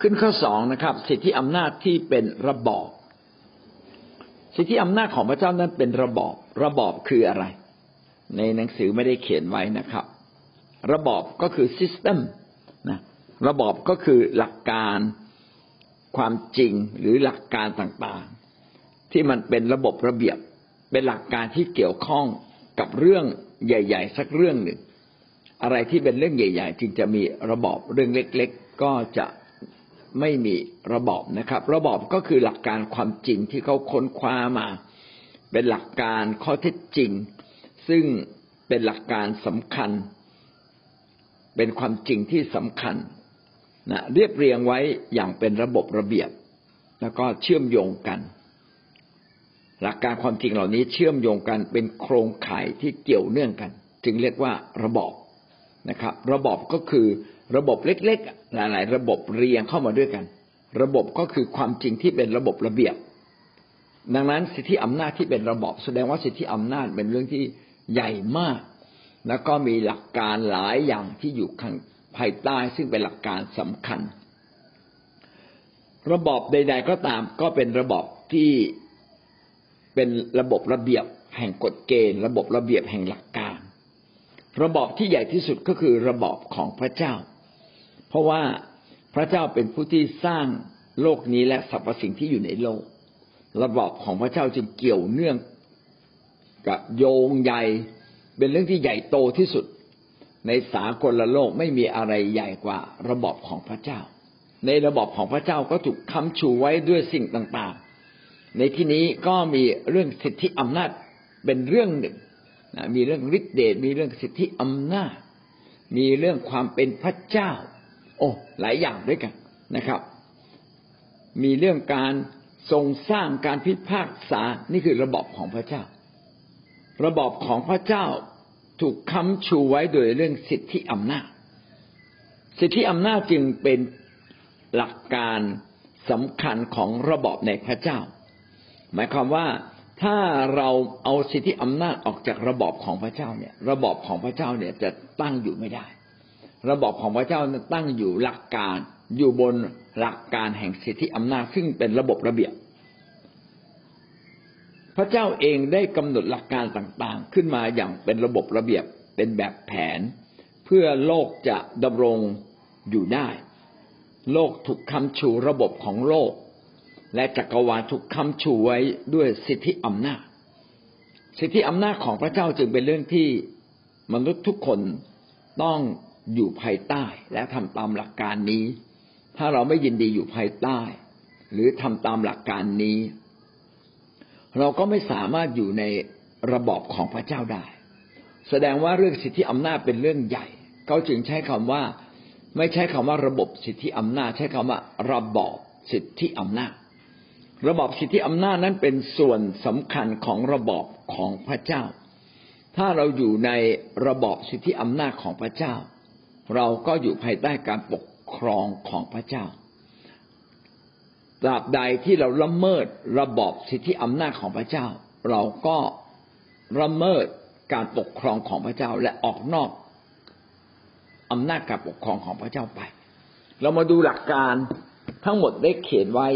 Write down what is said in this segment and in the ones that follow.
ขึ้นข้อสองนะครับ สิทธิอำนาจที่เป็นระบอบ สิทธิอำนาจของพระเจ้านั้นเป็นระบอบ ระบอบคืออะไร ในหนังสือไม่ได้เขียนไว้นะครับ ระบอบก็คือ system นะระบอบก็คือหลักการความจริงหรือหลักการต่างๆ ที่มันเป็นระบบระเบียบ เป็นหลักการที่เกี่ยวข้องกับเรื่องใหญ่ ๆ สักเรื่องหนึ่ง อะไรที่เป็นเรื่องใหญ่ ๆ จึงจะมีระบอบเรื่องเล็ก ๆ ก็จะ ไม่มีระบอบนะครับ ระบอบก็คือหลักการความจริงที่เขาค้นคว้ามา เป็นหลักการข้อเท็จจริง ซึ่งเป็นหลักการสำคัญ เป็นความจริงที่สำคัญนะเรียบเรียงไว้อย่างเป็นระบบระเบียบ แล้วก็เชื่อมโยงกัน หลักการความจริงเหล่านี้เชื่อมโยงกันเป็นโครงข่ายที่เกี่ยวเนื่องกัน จึงเรียกว่าระบอบนะครับ ระบอบก็คือ ระบบเล็กๆหลาย ๆ ระบบเรียงเข้ามาด้วยกัน ระบบก็คือความจริงที่เป็นระบบระเบียบ ดังนั้นสิทธิอำนาจที่เป็นระบบแสดงว่าสิทธิอำนาจเป็นเรื่องที่ใหญ่มาก แล้วก็มีหลักการหลายอย่างที่อยู่ข้างภายใต้ซึ่งเป็นหลักการสำคัญ ระบบใด ๆ ก็ตามก็เป็นระบบที่เป็นระบบระเบียบแห่งกฎเกณฑ์ ระบบระเบียบแห่งหลักการ ระบบที่ใหญ่ที่สุดก็คือระบบของพระเจ้า เพราะว่าพระเจ้าเป็นผู้ที่สร้างโลกนี้และสรรพสิ่งที่อยู่ในโลก ระบอบของพระเจ้าจึงเกี่ยวเนื่องกับโยงใหญ่เป็นเรื่องที่ใหญ่โตที่สุด ในสากลโลกไม่มีอะไรใหญ่กว่าระบอบของพระเจ้า ในระบอบของพระเจ้าก็ถูกค้ำชูไว้ด้วยสิ่งต่างๆ ในที่นี้ก็มีเรื่องสิทธิอำนาจเป็นเรื่องหนึ่งมีเรื่องฤทธิเดชมีเรื่องสิทธิอำนาจ มีเรื่องความเป็นพระเจ้า โอ้หลายอย่างด้วยกันนะครับ มีเรื่องการทรงสร้างการพิพากษานี่คือระบอบของพระเจ้า ระบอบของพระเจ้าถูกค้ำชูไว้โดยเรื่องสิทธิอำนาจ สิทธิอำนาจจึงเป็นหลักการสำคัญของระบอบในพระเจ้า หมายความว่าถ้าเราเอาสิทธิอำนาจออกจากระบอบของพระเจ้าเนี่ย ระบอบของพระเจ้าเนี่ยจะตั้งอยู่ไม่ได้ ระบอบของพระเจ้าตั้งอยู่หลักการอยู่บนหลักการแห่งสิทธิอำนาจซึ่งเป็นระบบระเบียบ พระเจ้าเองได้กำหนดหลักการต่างๆ ขึ้นมาอย่างเป็นระบบระเบียบเป็นแบบแผน เพื่อโลกจะดำรงอยู่ได้ โลกถูกคำชูระบบของโลก และจักรวาลถูกคำชูไว้ด้วยสิทธิอำนาจ สิทธิอำนาจของพระเจ้าจึงเป็นเรื่องที่มนุษย์ทุกคนต้อง อยู่ภายใต้และทำตามหลักการนี้ ถ้าเราไม่ยินดีอยู่ภายใต้ หรือทำตามหลักการนี้ เราก็ไม่สามารถอยู่ในระบอบของพระเจ้าได้ แสดงว่าเรื่องสิทธิอำนาจเป็นเรื่องใหญ่ เขาจึงใช้คำว่า ไม่ใช้คำว่าระบบสิทธิอำนาจ ใช้คำว่าระบอบสิทธิอำนาจ ระบอบสิทธิอำนาจนั้นเป็นส่วนสำคัญของระบอบของพระเจ้า ถ้าเราอยู่ในระบอบสิทธิอำนาจของพระเจ้า เราก็อยู่ภายใต้การปกครองของพระเจ้าตราบใดที่เราละเมิดระบอบสิทธิอำนาจของพระเจ้า เราก็ละเมิดการปกครองของพระเจ้าและออกนอกอำนาจการปกครองของพระเจ้าไป เรามาดูหลักการทั้งหมดได้เขียนไว้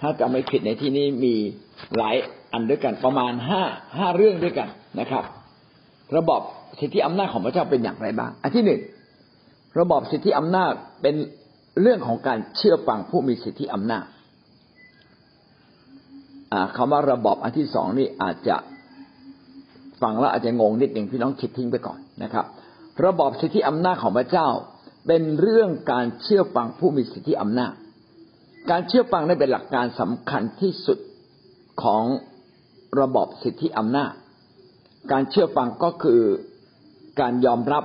ถ้าจะไม่ผิดในที่นี้มีหลายอันด้วยกันประมาณห้าห้าเรื่องด้วยกันนะครับ ระบอบ สิทธิอำนาจของพระเจ้าเป็นอย่างไรบ้าง อันที่หนึ่งระบอบสิทธิอำนาจเป็นเรื่องของการเชื่อฟังผู้มีสิทธิอำนาจคำว่าระบอบอันที่สองนี่อาจจะฟังแล้วอาจจะงงนิดหนึ่งพี่น้องคิดทิ้งไปก่อนนะครับ ระบอบสิทธิอำนาจของพระเจ้า เป็นเรื่องการเชื่อฟังผู้มีสิทธิอำนาจ การเชื่อฟังนี่เป็นหลักการสำคัญที่สุดของระบอบสิทธิอำนาจ การเชื่อฟังก็คือ การยอมรับ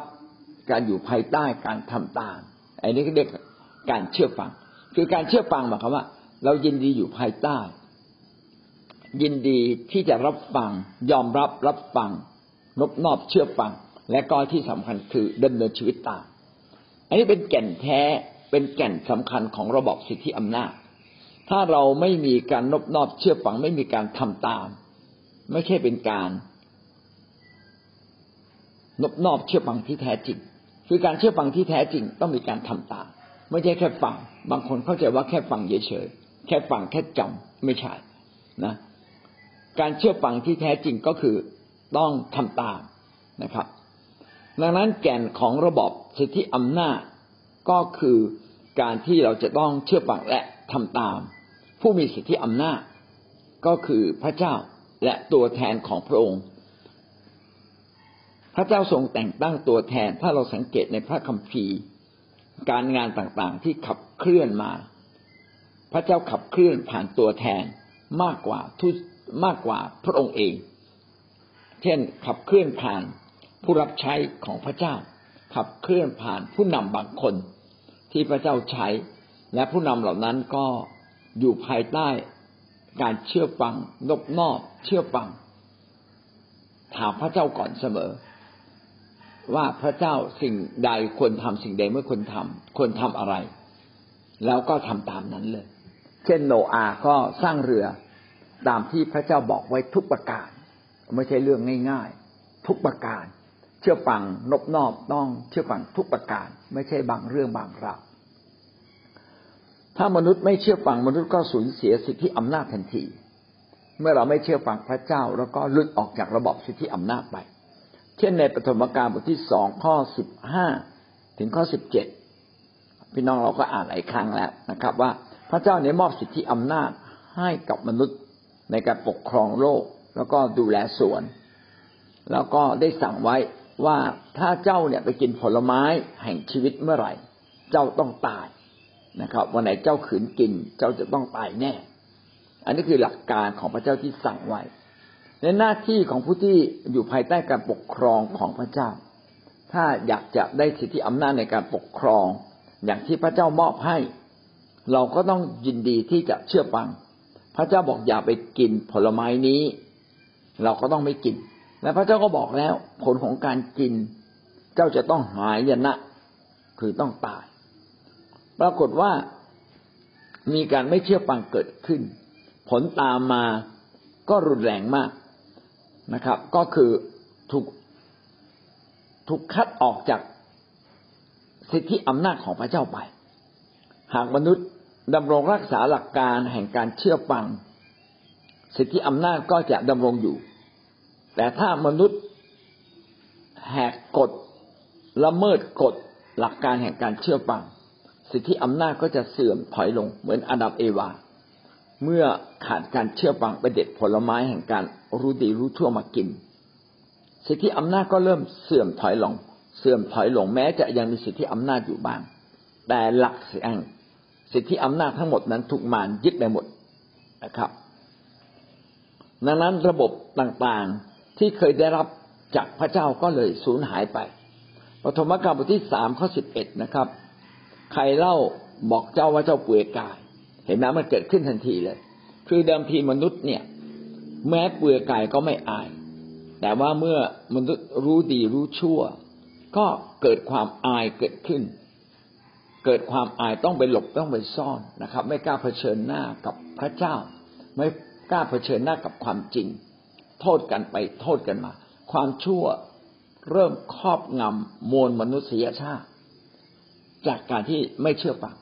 การอยู่ภายใต้การทำตามอันนี้เรียกการเชื่อฟัง คือการเชื่อฟังหมายความว่า เรายินดีอยู่ภายใต้ ยินดีที่จะรับฟัง ยอมรับรับฟังนบนอบเชื่อฟัง และก็ที่สำคัญคือดำเนินชีวิตตาม อันนี้เป็นแก่นแท้เป็นแก่นสำคัญของระบบสิทธิอำนาจ ถ้าเราไม่มีการนบนอบเชื่อฟัง ไม่มีการทำตาม ไม่ใช่เป็นการ นบนอบเชื่อฟังที่แท้จริง คือการเชื่อฟังที่แท้จริงต้องมีการทำตามไม่ใช่แค่ฟัง บางคนเข้าใจว่าแค่ฟังเฉยๆแค่ฟังแค่จำไม่ใช่นะการเชื่อฟังที่แท้จริงก็คือต้องทำตามนะครับ ดังนั้นแก่นของระบบสิทธิอำนาจก็คือการที่เราจะต้องเชื่อฟังและทำตาม ผู้มีสิทธิอำนาจก็คือพระเจ้าและตัวแทนของพระองค์ พระเจ้าทรงแต่งตั้งตัวแทน ถ้าเราสังเกตในพระคัมภีร์ การงานต่างๆที่ขับเคลื่อนมา พระเจ้าขับเคลื่อนผ่านตัวแทนมากกว่าทุมากกว่าพระองค์เอง เช่นขับเคลื่อนผ่านผู้รับใช้ของพระเจ้า ขับเคลื่อนผ่านผู้นำบางคนที่พระเจ้าใช้ และผู้นำเหล่านั้นก็อยู่ภายใต้การเชื่อฟังนบนอบเชื่อฟังถามพระเจ้าก่อนเสมอ ว่าพระเจ้าสิ่งใดควรทำสิ่งใดเมื่อควรทำควรทำอะไร แล้วก็ทำตามนั้นเลย เช่นโนอาก็สร้างเรือตามที่พระเจ้าบอกไว้ทุกประการ ไม่ใช่เรื่องง่าย ๆ ทุกประการ เชื่อฟังนบนอบต้องเชื่อฟังทุกประการ ไม่ใช่บางเรื่องบางราวถ้ามนุษย์ไม่เชื่อฟังมนุษย์ก็สูญเสียสิทธิอำนาจทันที เมื่อเราไม่เชื่อฟังพระเจ้า แล้วก็หลุดออกจากระบบสิทธิอำนาจไป เช่นในปฐมกาลบทที่สองข้อสิบห้าถึงข้อสิบเจ็ดพี่น้องเราก็อ่านหลายครั้งแล้วนะครับ ว่าพระเจ้าเนี่ยมอบสิทธิอำนาจให้กับมนุษย์ในการปกครองโลก แล้วก็ดูแลสวน แล้วก็ได้สั่งไว้ว่าถ้าเจ้าเนี่ยไปกินผลไม้แห่งชีวิตเมื่อไหร่ เจ้าต้องตายนะครับ วันไหนเจ้าขืนกิน เจ้าจะต้องตายแน่ อันนี้คือหลักการของพระเจ้าที่สั่งไว้ ในหน้าที่ของผู้ที่อยู่ภายใต้การปกครองของพระเจ้า ถ้าอยากจะได้สิทธิอำนาจในการปกครอง อย่างที่พระเจ้ามอบให้ เราก็ต้องยินดีที่จะเชื่อฟัง พระเจ้าบอกอย่าไปกินผลไม้นี้ เราก็ต้องไม่กิน และพระเจ้าก็บอกแล้ว ผลของการกิน เจ้าจะต้องหายยนะ คือต้องตาย ปรากฏว่ามีการไม่เชื่อฟังเกิดขึ้น ผลตามมาก็รุนแรงมาก นะครับ ก็คือถูกถูกคัดออกจากสิทธิอำนาจของพระเจ้าไป หากมนุษย์ดำรงรักษาหลักการแห่งการเชื่อฟัง สิทธิอำนาจก็จะดำรงอยู่ แต่ถ้ามนุษย์แหกกฎละเมิดกฎหลักการแห่งการเชื่อฟัง สิทธิอำนาจก็จะเสื่อมถอยลงเหมือนอาดัมเอวา เมื่อขาดการเชื่อฟังไปเด็ดผลไม้แห่งการรู้ดีรู้ชั่วมากิน สิทธิอำนาจก็เริ่มเสื่อมถอยลง เสื่อมถอยลงแม้จะยังมีสิทธิอำนาจอยู่บ้าง แต่หลักแห่งสิทธิอำนาจทั้งหมดนั้นถูกมารยึดไปหมดนะครับ ดังนั้นระบบต่างๆที่เคยได้รับจากพระเจ้าก็เลยสูญหายไปปฐมกาลบทที่สามข้อสิบเอ็ดนะครับ ใครเล่าบอกเจ้าว่าเจ้าป่วยกาย เห็นไหมมันเกิดขึ้นทันทีเลย คือเดิมทีมนุษย์เนี่ย แม้เปลือยกายก็ไม่อาย แต่ว่าเมื่อมนุษย์รู้ดีรู้ชั่ว ก็เกิดความอายเกิดขึ้น เกิดความอายต้องไปหลบต้องไปซ่อนนะครับ ไม่กล้าเผชิญหน้ากับพระเจ้า ไม่กล้าเผชิญหน้ากับความจริง โทษกันไปโทษกันมา ความชั่วเริ่มครอบงำมวลมนุษยชาติ จากการที่ไม่เชื่อฟัง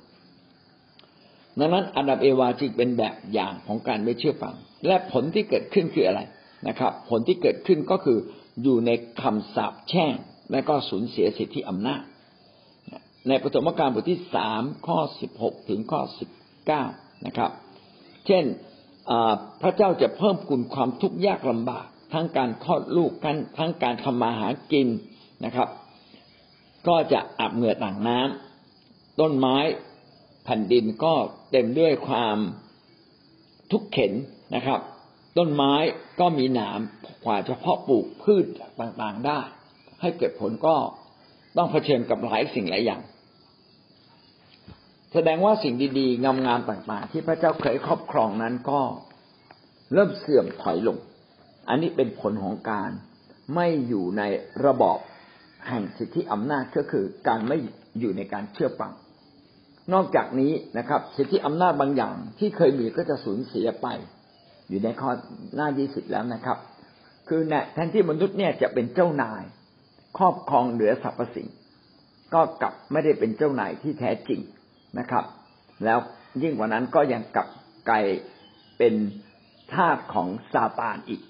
ดังนั้นอาดัมเอวาจึงเป็นแบบอย่างของการไม่เชื่อฟัง และผลที่เกิดขึ้นคืออะไรนะครับ ผลที่เกิดขึ้นก็คืออยู่ในคำสาปแช่ง และก็สูญเสียสิทธิอำนาจ ในปฐมกาลบทที่สามข้อสิบหกถึงข้อสิบเก้านะครับ เช่นพระเจ้าจะเพิ่มคุณความทุกข์ยากลำบาก ทั้งการคลอดลูกกันทั้งการทำมาหากินนะครับ ก็จะอาบเหงื่อต่างน้ำต้นไม้ แผ่นดินก็เต็มด้วยความทุกข์เข็นนะครับ ต้นไม้ก็มีหนามกว่าจะเพาะปลูกพืชต่างๆได้ ให้เกิดผลก็ต้องเผชิญกับหลายสิ่งหลายอย่าง แสดงว่าสิ่งดีๆ งามๆต่างๆ ที่พระเจ้าเคยครอบครองนั้นก็เริ่มเสื่อมถอยลง อันนี้เป็นผลของการไม่อยู่ในระบอบแห่งสิทธิอำนาจก็คือการไม่อยู่ในการเชื่อฟัง นอกจากนี้นะครับสิทธิอำนาจบางอย่างที่เคยมีก็จะสูญเสียไป อยู่ในข้อหน้ายี่สิบแล้วนะครับ คือแทนที่มนุษย์เนี่ยจะเป็นเจ้านาย ครอบครองเหนือสรรพสิ่ง ก็กลับไม่ได้เป็นเจ้านายที่แท้จริงนะครับ แล้วยิ่งกว่านั้นก็ยังกลับกลายเป็นทาสของซาตานอีก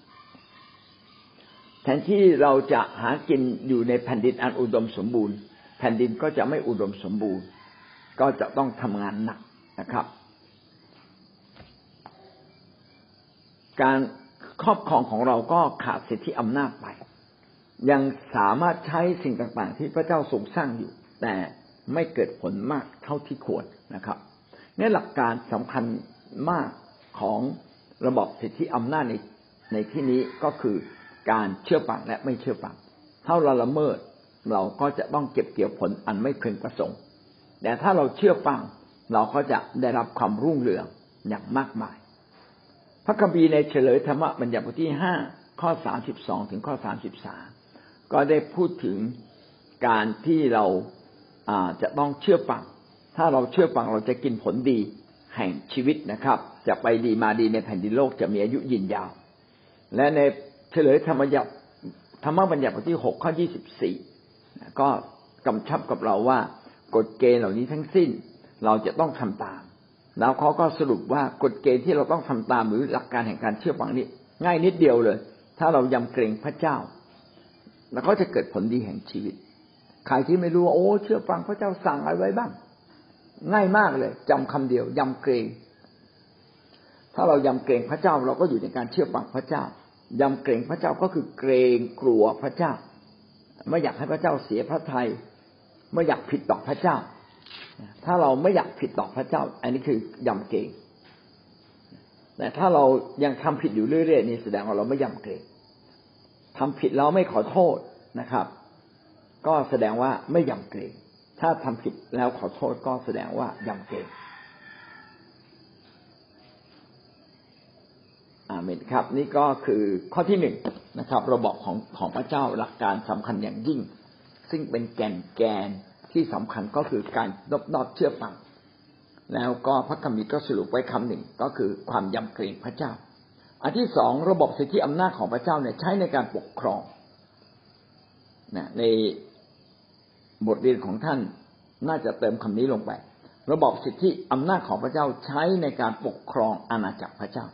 แทนที่เราจะหากินอยู่ในแผ่นดินอันอุดมสมบูรณ์ แผ่นดินก็จะไม่อุดมสมบูรณ์ ก็จะต้องทำงานหนักนะครับ การครอบครองของเราก็ขาดสิทธิอำนาจไป ยังสามารถใช้สิ่งต่างๆ ที่พระเจ้าทรงสร้างอยู่ แต่ไม่เกิดผลมากเท่าที่ควรนะครับนี่หลักการสำคัญมากของระบบสิทธิอำนาจในในที่นี้ก็คือการเชื่อฟังและไม่เชื่อฟัง ถ้าเราละเมิดเราก็จะต้องเก็บเกี่ยวผลอันไม่พึงประสงค์ แต่ถ้าเราเชื่อฟังเราก็จะได้รับความรุ่งเรืองอย่างมากมาย พระคัมภีร์ในเฉลยธรรมบัญญัติบทที่ห้าข้อสามสิบสองถึงข้อสามสิบสาก็ได้พูดถึงการที่เราจะต้องเชื่อฟัง ถ้าเราเชื่อฟังเราจะกินผลดีแห่งชีวิตนะครับ จะไปดีมาดีในแผ่นดินโลกจะมีอายุยืนยาว และในเฉลยธรรมบัญญัติธรรมบัญญัติบทที่หกข้อยี่สิบสี่ก็กำชับกับเราว่า กฎเกณฑ์เหล่านี้ทั้งสิ้น เราจะต้องทำตาม แล้วเขาก็สรุปว่ากฎเกณฑ์ที่เราต้องทำตามหรือหลักการแห่งการเชื่อฟังนี้ ง่ายนิดเดียวเลย ถ้าเรายำเกรงพระเจ้า แล้วก็จะเกิดผลดีแห่งชีวิต ใครที่ไม่รู้ว่าโอ้ เชื่อฟังพระเจ้าสั่งอะไรไว้บ้าง ง่ายมากเลยจำคำเดียวยำเกรง ถ้าเรายำเกรงพระเจ้าเราก็อยู่ในการเชื่อฟังพระเจ้ายำเกรงพระเจ้าก็คือเกรงกลัวพระเจ้า ไม่อยากให้พระเจ้าเสียพระทยัย ไม่อยากผิดต่อพระเจ้า ถ้าเราไม่อยากผิดต่อพระเจ้า อันนี้คือยำเกรงแต่ถ้าเรายังทำผิดอยู่เรื่อยๆนี่แสดงว่าเราไม่ยำเกรงทำผิดเราไม่ขอโทษนะครับ ก็แสดงว่าไม่ยำเกรงถ้าทำผิดแล้วขอโทษก็แสดงว่ายำเกรงอาเมนครับ นี่ก็คือข้อที่หนึ่งนะครับ ระบบของของพระเจ้าหลักการสำคัญอย่างยิ่ง ซึ่งเป็นแกนแกนที่สำคัญก็คือการนบนอบเชื่อฟัง แล้วก็พระคัมภีร์ก็สรุปไว้คำหนึ่งก็คือความยำเกรงพระเจ้า อันที่สองระบบสิทธิอำนาจของพระเจ้าเนี่ยใช้ในการปกครองนะในบทเรียนของท่านน่าจะเติมคำนี้ลงไป ระบบสิทธิอำนาจของพระเจ้าใช้ในการปกครองอาณาจักรพระเจ้า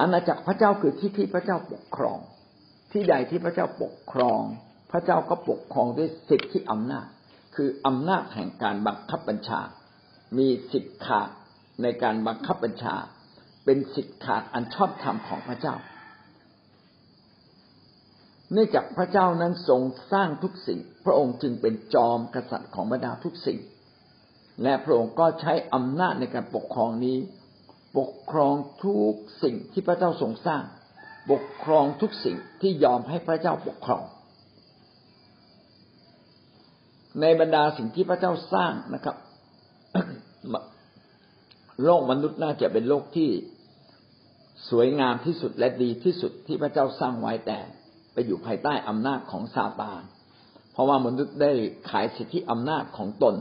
อาณาจักรพระเจ้าคือที่ที่พระเจ้าปกครอง ที่ใดที่พระเจ้าปกครอง พระเจ้าก็ปกครองด้วยสิทธิอำนาจ คืออำนาจแห่งการบังคับบัญชา มีสิทธิขาดในการบังคับบัญชา เป็นสิทธิขาดอันชอบธรรมของพระเจ้า เนื่องจากพระเจ้านั้นทรงสร้างทุกสิ่ง พระองค์จึงเป็นจอมกษัตริย์ของบรรดาทุกสิ่ง และพระองค์ก็ใช้อำนาจในการปกครองนี้ ปกครองทุกสิ่งที่พระเจ้าทรงสร้าง ปกครองทุกสิ่งที่ยอมให้พระเจ้าปกครอง ในบรรดาสิ่งที่พระเจ้าสร้างนะครับโลกมนุษย์น่าจะเป็นโลกที่สวยงามที่สุดและดีที่สุดที่พระเจ้าสร้างไว้แต่ไปอยู่ภายใต้อำนาจของซาตาน เพราะว่ามนุษย์ได้ขายสิทธิอำนาจของตน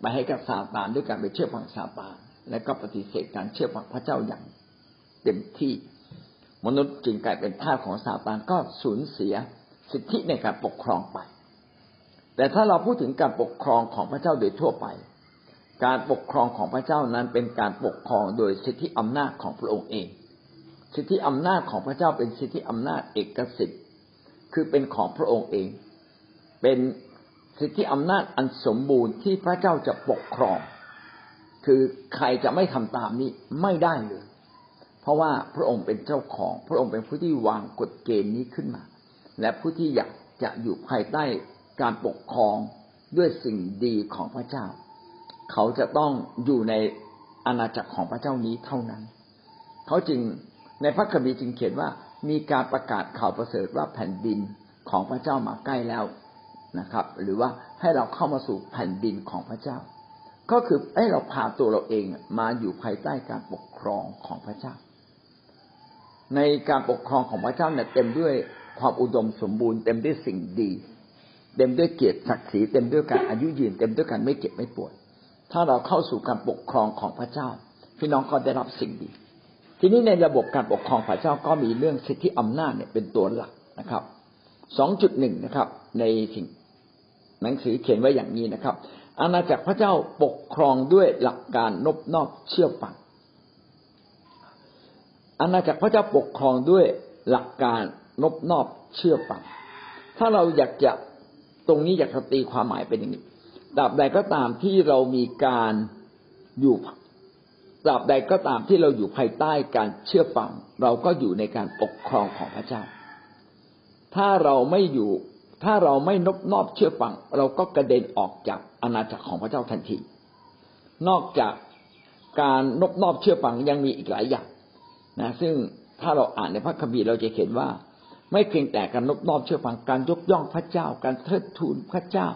ไปให้กับซาตานด้วยการไปเชื่อฟังซาตาน และก็ปฏิเสธการเชื่อฟังพระเจ้าอย่างเต็มที่ มนุษย์จึงกลายเป็นทาสของซาตานก็สูญเสียสิทธิในการปกครองไป แต่ถ้าเราพูดถึงการปกครองของพระเจ้าโดยทั่วไป การปกครองของพระเจ้านั้นเป็นการปกครองโดยสิทธิอำนาจของพระองค์เอง สิทธิอำนาจของพระเจ้าเป็นสิทธิอำนาจเอกสิทธิ์ คือเป็นของพระองค์เอง เป็นสิทธิอำนาจอันสมบูรณ์ที่พระเจ้าจะปกครอง คือใครจะไม่ทำตามนี้ไม่ได้เลย เพราะว่าพระองค์เป็นเจ้าของ พระองค์เป็นผู้ที่วางกฎเกณฑ์นี้ขึ้นมา และผู้ที่อยากจะอยู่ภายใต้การปกครองด้วยสิ่งดีของพระเจ้า เขาจะต้องอยู่ในอาณาจักรของพระเจ้านี้เท่านั้น เขาจึงในพระคัมภีร์จึงเขียนว่ามีการประกาศข่าวประเสริฐว่าแผ่นดินของพระเจ้ามาใกล้แล้วนะครับ หรือว่าให้เราเข้ามาสู่แผ่นดินของพระเจ้า ก็คือให้เราพาตัวเราเองมาอยู่ภายใต้การปกครองของพระเจ้า ในการปกครองของพระเจ้าเนี่ยเต็มด้วยความอุดมสมบูรณ์เต็มด้วยสิ่งดี เต็มด้วยเกียรติศักดิ์ศรีเต็มด้วยการอายุยืน เต็มด้วยการไม่เจ็บไม่ปวดถ้าเราเข้าสู่การปกครองของพระเจ้า พี่น้องก็ได้รับสิ่งดี ทีนี้ในระบบการปกครองพระเจ้าก็มีเรื่องสิทธิอำนาจเนี่ยเป็นตัวหลักนะครับสองจุดหนึ่งนะครับ ในสิ่งหนังสือเขียนไว้อย่างนี้นะครับ อาณาจักรพระเจ้าปกครองด้วยหลักการนบนอบเชื่อฟัง อาณาจักรพระเจ้าปกครองด้วยหลักการนบนอบเชื่อฟัง ถ้าเราอยากจะตรงนี้อยากจะตีความหมายเป็นอย่างนี้ตราบใดก็ตามที่เรามีการอยู่ตราบใดก็ตามที่เราอยู่ภายใต้การเชื่อฟัง เราก็อยู่ในการปกครองของพระเจ้า ถ้าเราไม่อยู่ ถ้าเราไม่นบนอบเชื่อฟัง เราก็กระเด็นออกจากอาณาจักรของพระเจ้าทันที นอกจากการนบนอบเชื่อฟังยังมีอีกหลายอย่าง นะซึ่งถ้าเราอ่านในพระคัมภีร์เราจะเห็นว่า ไม่เพียงแต่การนบนอบเชื่อฟังการยกย่องพระเจ้า การเทิดทูนพระเจ้า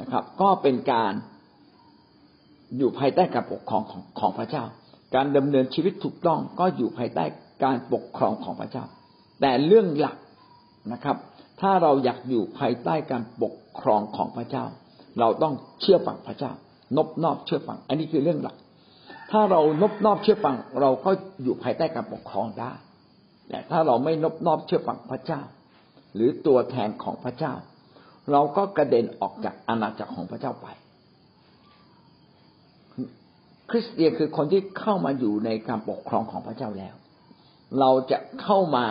นะครับ ก็เป็นการอยู่ภายใต้การปกครองของของพระเจ้า การดำเนินชีวิตถูกต้องก็อยู่ภายใต้การปกครองของพระเจ้า แต่เรื่องหลักนะครับ ถ้าเราอยากอยู่ภายใต้การปกครองของพระเจ้า เราต้องเชื่อฟังพระเจ้านบนอบเชื่อฟัง อันนี้คือเรื่องหลัก ถ้าเรานบนอบเชื่อฟังเราก็อยู่ภายใต้การปกครองได้ แต่ถ้าเราไม่นบนอบเชื่อฟังพระเจ้า หรือตัวแทนของพระเจ้า เราก็กระเด็นออกจากอาณาจักรของพระเจ้าไป คริสเตียนคือคนที่เข้ามาอยู่ในการปกครองของพระเจ้าแล้ว เราจะเข้ามา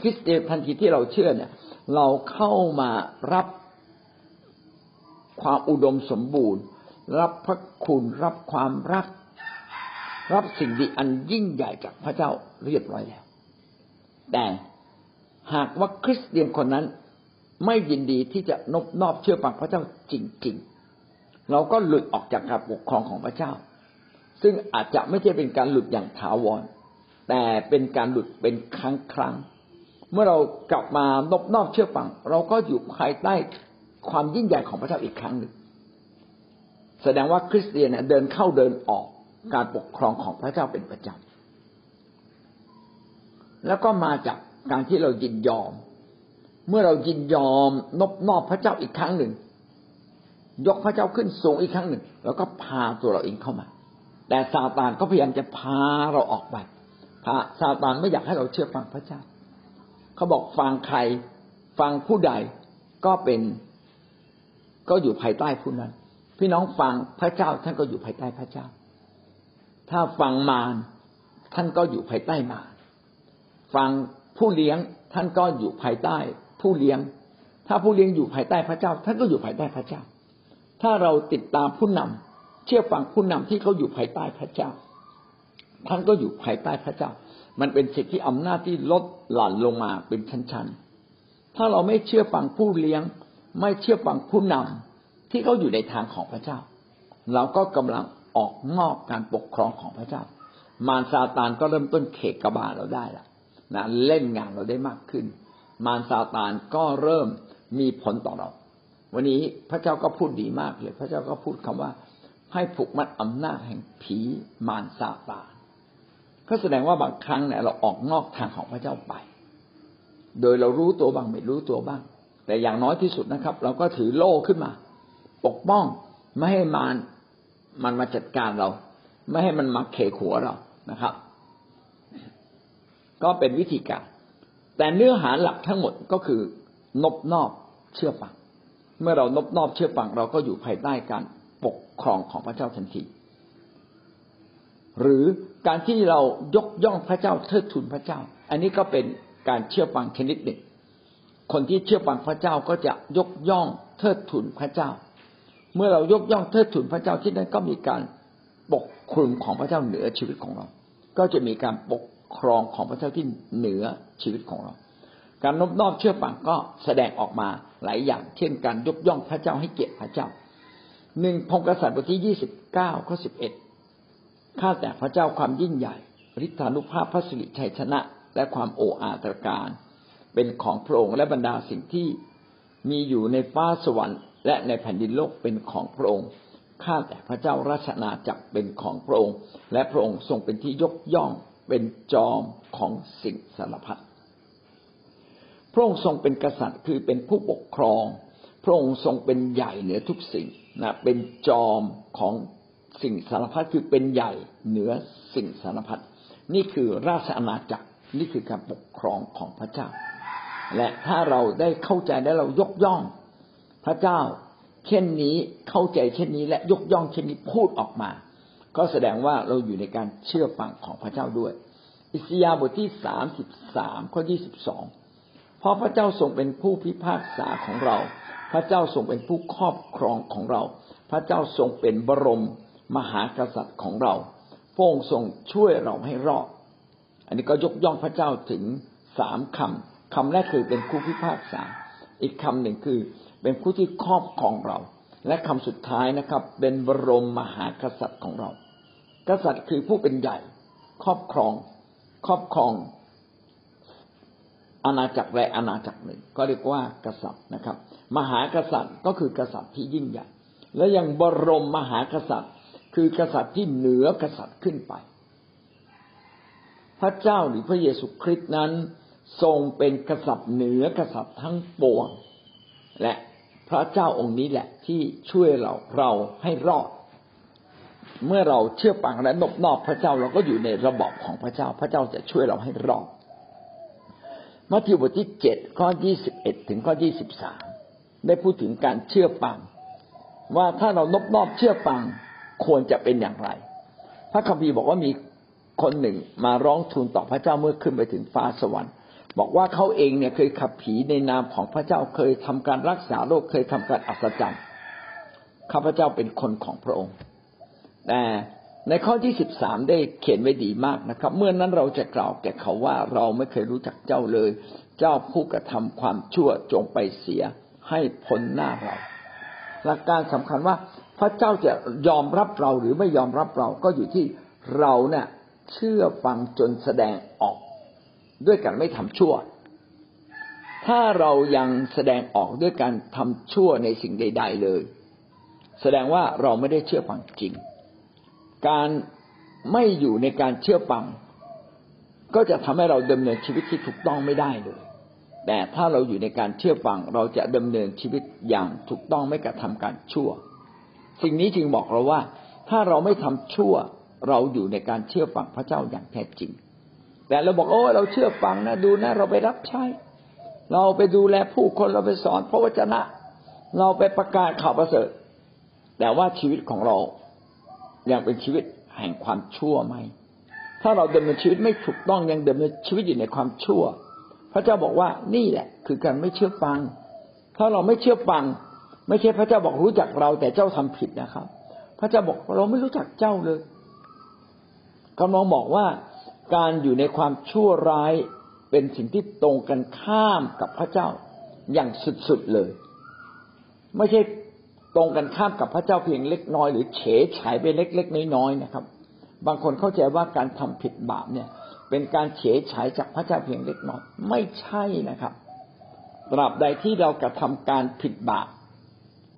คริสเตียนทันทีที่เราเชื่อเนี่ย เราเข้ามารับความอุดมสมบูรณ์ รับพระคุณรับความรัก รับสิ่งดีอันยิ่งใหญ่จากพระเจ้าเรียบร้อยแล้ว แต่หากว่าคริสเตียนคนนั้นไม่ยินดีที่จะนบนอบเชื่อฟังพระเจ้าจริง ๆ เราก็หลุดออกจากการปกครองของพระเจ้า ซึ่งอาจจะไม่ใช่เป็นการหลุดอย่างถาวร แต่เป็นการหลุดเป็นครั้งครั้งเมื่อเรากลับมานบนอกเชื่อฟัง เราก็อยู่ภายใต้ความยิ่งใหญ่ของพระเจ้าอีกครั้งหนึ่งแสดงว่าคริสเตียนเดินเข้าเดินออก การปกครองของพระเจ้าเป็นประจำแล้วก็มาจากการที่เรายินยอม เมื่อเรายินยอมนบนอบพระเจ้าอีกครั้งหนึ่ง ยกพระเจ้าขึ้นสูงอีกครั้งหนึ่ง แล้วก็พาตัวเราเองเข้ามา แต่ซาตานก็พยายามจะพาเราออกไปพาซาตานไม่อยากให้เราเชื่อฟังพระเจ้า เขาบอกฟังใครฟังผู้ใดก็เป็นก็อยู่ภายใต้ผู้นั้น พี่น้องฟังพระเจ้าท่านก็อยู่ภายใต้พระเจ้า ถ้าฟังมารท่านก็อยู่ภายใต้มารฟังผู้เลี้ยงท่านก็อยู่ภายใต้ผู้เลี้ยง ถ้าผู้เลี้ยงอยู่ภายใต้พระเจ้า ท่านก็อยู่ภายใต้พระเจ้า ถ้าเราติดตามผู้นำเชื่อฟังผู้นำที่เขาอยู่ภายใต้พระเจ้า ท่านก็อยู่ภายใต้พระเจ้า มันเป็นสิทธิอำนาจที่ลดหลั่นลงมาเป็นชั้นๆ ถ้าเราไม่เชื่อฟังผู้เลี้ยง ไม่เชื่อฟังผู้นำที่เขาอยู่ในทางของพระเจ้า เราก็กำลัง ออกนอกการปกครองของพระเจ้า มารซาตานก็เริ่มต้นเขกกบาเราได้ละนะเล่นงานเราได้มากขึ้น มารซาตานก็เริ่มมีผลต่อเรา วันนี้พระเจ้าก็พูดดีมากเลย พระเจ้าก็พูดคำว่า ให้ผูกมัดอำนาจแห่งผีมารซาตานก็แสดงว่าบางครั้งเนี่ยเราออกนอกทางของพระเจ้าไป โดยเรารู้ตัวบ้างไม่รู้ตัวบ้าง แต่อย่างน้อยที่สุดนะครับ เราก็ถือโล่ขึ้นมา ปกป้องไม่ให้มาร มันมาจัดการเรา ไม่ให้มันมาเขขัวเรานะครับ ก็เป็นวิธีการ แต่เนื้อหาหลักทั้งหมดก็คือนบนอบเชื่อฟัง เมื่อเรานบนอบเชื่อฟังเราก็อยู่ภายใต้การปกครองของพระเจ้าทันที หรือการที่เรายกย่องพระเจ้าเทิดทูนพระเจ้า อันนี้ก็เป็นการเชื่อฟังชนิดหนึ่ง คนที่เชื่อฟังพระเจ้าก็จะยกย่องเทิดทูนพระเจ้า เมื่อเรายกย่องเทิดทูนพระเจ้าที่นั่นก็มีการปกคลุมของพระเจ้าเหนือชีวิตของเรา ก็จะมีการปกครองของพระเจ้าที่เหนือชีวิตของเรา การนบนอบเชื่อฟังก็แสดงออกมาหลายอย่าง เช่น การยกย่องพระเจ้าให้เกียรติพระเจ้าหนึ่งพงกษัตริย์บทที่ยี่สิบเก้าข้อสิบเอ็ดข้าแต่พระเจ้าความยิ่งใหญ่ฤทธานุภาพพระสิริชัยชนะ และความโอ้อาตรการ เป็นของพระองค์และบรรดาสิ่งที่มีอยู่ในฟ้าสวรรค์ และในแผ่นดินโลกเป็นของพระองค์ข้าแต่พระเจ้าราชนาจักรเป็นของพระองค์ และพระองค์ทรงเป็นที่ยกย่องเป็นจอมของสิ่งสารพัดพระองค์ทรงเป็นกษัตริย์คือเป็นผู้ปกครอง พระองค์ทรงเป็นใหญ่เหนือทุกสิ่งนะเป็นจอมของสิ่งสารพัดคือเป็นใหญ่เหนือสิ่งสารพัดนี่คือราชอาณาจักรนี่คือการปกครองของพระเจ้า และถ้าเราได้เข้าใจและเรายกย่อง พระเจ้า เช่นนี้เข้าใจเช่นนี้และยกย่องเช่นนี้พูดออกมา ก็แสดงว่าเราอยู่ในการเชื่อฟังของพระเจ้าด้วย อิสยาบทที่สามสิบสามข้อยี่สิบสองเพราะพระเจ้าทรงเป็นผู้พิพากษาของเรา พระเจ้าทรงเป็นผู้ครอบครองของเรา พระเจ้าทรงเป็นบรมมหากษัตริย์ของเราพระองค์ทรงช่วยเราให้รอด อันนี้ก็ยกย่องพระเจ้าถึงสามคำคำแรกคือเป็นผู้พิพากษา อีกคำหนึ่งคือ เป็นผู้ที่ครอบครองเรา และคำสุดท้ายนะครับ เป็นบรมมหากษัตริย์ของเรา กษัตริย์คือผู้เป็นใหญ่ ครอบครอง ครอบครอง อาณาจักรและอาณาจักรหนึ่ง ก็เรียกว่ากษัตริย์นะครับ มหากษัตริย์ก็คือกษัตริย์ที่ยิ่งใหญ่ และยังบรมมหากษัตริย์ คือกษัตริย์ที่เหนือกษัตริย์ขึ้นไป พระเจ้าหรือพระเยซูคริสต์นั้นทรงเป็นกษัตริย์เหนือกษัตริย์ทั้งปวง และ พระเจ้าองค์นี้แหละที่ช่วยเราเราให้รอด เมื่อเราเชื่อฟังและนบนอบพระเจ้าเราก็อยู่ในระบอบของพระเจ้า พระเจ้าจะช่วยเราให้รอดมัทธิวบทที่เจ็ดข้อยี่สิบเอ็ดถึงข้อยี่สิบสามได้พูดถึงการเชื่อฟัง ว่าถ้าเรานบนอบเชื่อฟังควรจะเป็นอย่างไร พระคัมภีร์บอกว่ามีคนหนึ่งมาร้องทูลต่อพระเจ้าเมื่อขึ้นไปถึงฟ้าสวรรค์ บอกว่าเขาเองเนี่ยเคยขับผีในนามของพระเจ้าเคยทำการรักษาโรคเคยทำการอัศจรรย์ข้าพเจ้าเป็นคนของพระองค์ แต่ในข้อที่สิบสามได้เขียนไว้ดีมากนะครับ เมื่อนนั้นเราจะกล่าวแก่เขาว่าเราไม่เคยรู้จักเจ้าเลย เจ้าผู้กระทำความชั่วจงไปเสียให้พ้นหน้าเรา หลักการสำคัญว่าพระเจ้าจะยอมรับเราหรือไม่ยอมรับเราก็อยู่ที่เราเนี่ยเชื่อฟังจนแสดงออก ด้วยการไม่ทำชั่ว ถ้าเรายังแสดงออกด้วยการทำชั่วในสิ่งใด ๆ เลย แสดงว่าเราไม่ได้เชื่อฟังจริง การไม่อยู่ในการเชื่อฟัง ก็จะทำให้เราดำเนินชีวิตที่ถูกต้องไม่ได้เลย แต่ถ้าเราอยู่ในการเชื่อฟัง เราจะดำเนินชีวิตอย่างถูกต้องไม่กระทำการชั่ว สิ่งนี้จึงบอกเราว่า ถ้าเราไม่ทำชั่ว เราอยู่ในการเชื่อฟังพระเจ้าอย่างแท้จริง แต่เราบอกโอ้เราเชื่อฟังนะดูนะเราไปรับใช้ เราไปดูแลผู้คนเราไปสอนพระวจนะ เราไปประกาศข่าวประเสริฐ แต่ว่าชีวิตของเรายังเป็นชีวิตแห่งความชั่วไหมถ้าเราเดำเนินชีวิตไม่ถูกต้องยังเดำเนินชีวิตอยู่ในความชั่ว พระเจ้าบอกว่านี่แหละ คือการไม่เชื่อฟัง ถ้าเราไม่เชื่อฟัง ไม่ใช่พระเจ้าบอกรู้จักเราแต่เจ้าทำผิดนะครับ พระเจ้าบอกเราไม่รู้จักเจ้าเลยกำลังบอกว่า การอยู่ในความชั่วร้ายเป็นสิ่งที่ตรงกันข้ามกับพระเจ้าอย่างสุดๆเลย ไม่ใช่ตรงกันข้ามกับพระเจ้าเพียงเล็กน้อย หรือเฉยฉายไปเล็กๆน้อยๆนะครับ บางคนเข้าใจว่าการทำผิดบาปเนี่ย เป็นการเฉยฉายจากพระเจ้าเพียงเล็กน้อย ไม่ใช่นะครับ ตราบใดที่เรากระทำการผิดบาป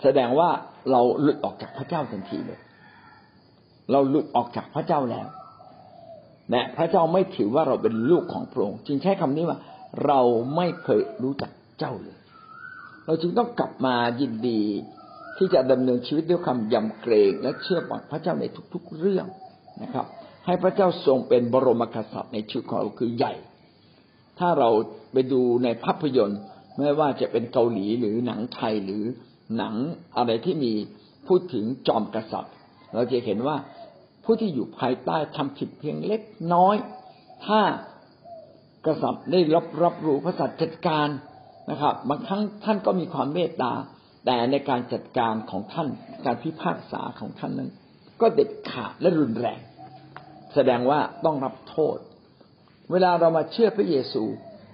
แสดงว่าเราหลุดออกจากพระเจ้าทันทีเลย เราหลุดออกจากพระเจ้าแล้ว และพระเจ้าไม่ถือว่าเราเป็นลูกของพระองค์จึงใช้คำนี้ว่า เราไม่เคยรู้จักเจ้าเลย เราจึงต้องกลับมายินดีที่จะดำเนินชีวิตด้วยความยำเกรงและเชื่อฟังพระเจ้าในทุก ๆเรื่องนะครับ ให้พระเจ้าทรงเป็นบรมกษัตริย์ในชีวิตของเราคือใหญ่ ถ้าเราไปดูในภาพยนตร์ไม่ว่าจะเป็นเกาหลีหรือหนังไทยหรือหนังอะไรที่มีพูดถึงจอมกษัตริย์ เราจะเห็นว่า ผู้ที่อยู่ภายใต้ทำผิดเพียงเล็กน้อย ถ้ากษัตริย์ได้รับรับรู้พระสัตว์จัดการนะครับ บางครั้งท่านก็มีความเมตตา แต่ในการจัดการของท่านการพิพากษาของท่านนั้น ก็เด็ดขาดและรุนแรง แสดงว่าต้องรับโทษ เวลาเรามาเชื่อพระเยซู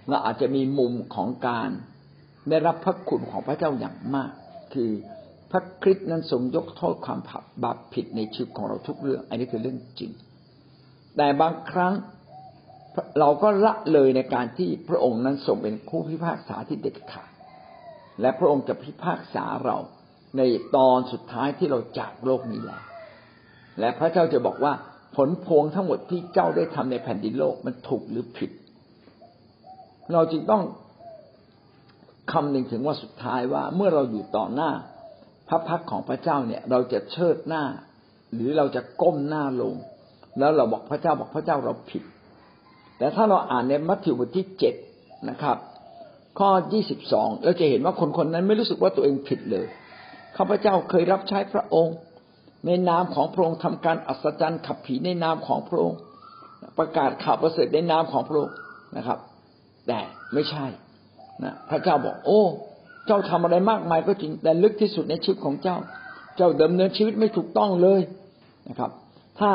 เราอาจจะมีมุมของการได้รับพระคุณของพระเจ้าอย่างมาก คือ พระคริสต์นั้นทรงยกโทษความผับบาปผิดในชีวิตของเราทุกเรื่อง อันนี้คือเรื่องจริง แต่บางครั้งเราก็ละเลยในการที่พระองค์นั้นทรงเป็นผู้พิพากษาที่เด็ดขาดและพระองค์จะพิพากษาเราในตอนสุดท้ายที่เราจากโลกนี้แล้ว และพระเจ้าจะบอกว่าผลพวงทั้งหมดที่เจ้าได้ทำในแผ่นดินโลกมันถูกหรือผิด เราจึงต้องคำหนึ่งถึงว่าสุดท้ายว่าเมื่อเราอยู่ต่อหน้า พระพักของพระเจ้าเนี่ย เราจะเชิดหน้า หรือเราจะก้มหน้าลง แล้วเราบอกพระเจ้าบอกพระเจ้าเราผิด แต่ถ้าเราอ่านในมัทธิวบทที่เจ็ดนะครับ ข้อยี่สิบสองเราจะเห็นว่าคนคนนั้นไม่รู้สึกว่าตัวเองผิดเลยข้าพเจ้าเคยรับใช้พระองค์ ในนามของพระองค์ทำการอัศจรรย์ขับผีในนามของพระองค์ ประกาศข่าวประเสริฐในนามของพระองค์นะครับ แต่ไม่ใช่นะพระเจ้าบอกโอ้ เจ้าทำอะไรมากมายก็จริงแต่ลึกที่สุดในชีวิตของเจ้า เจ้าดำเนินชีวิตไม่ถูกต้องเลยนะครับ ถ้า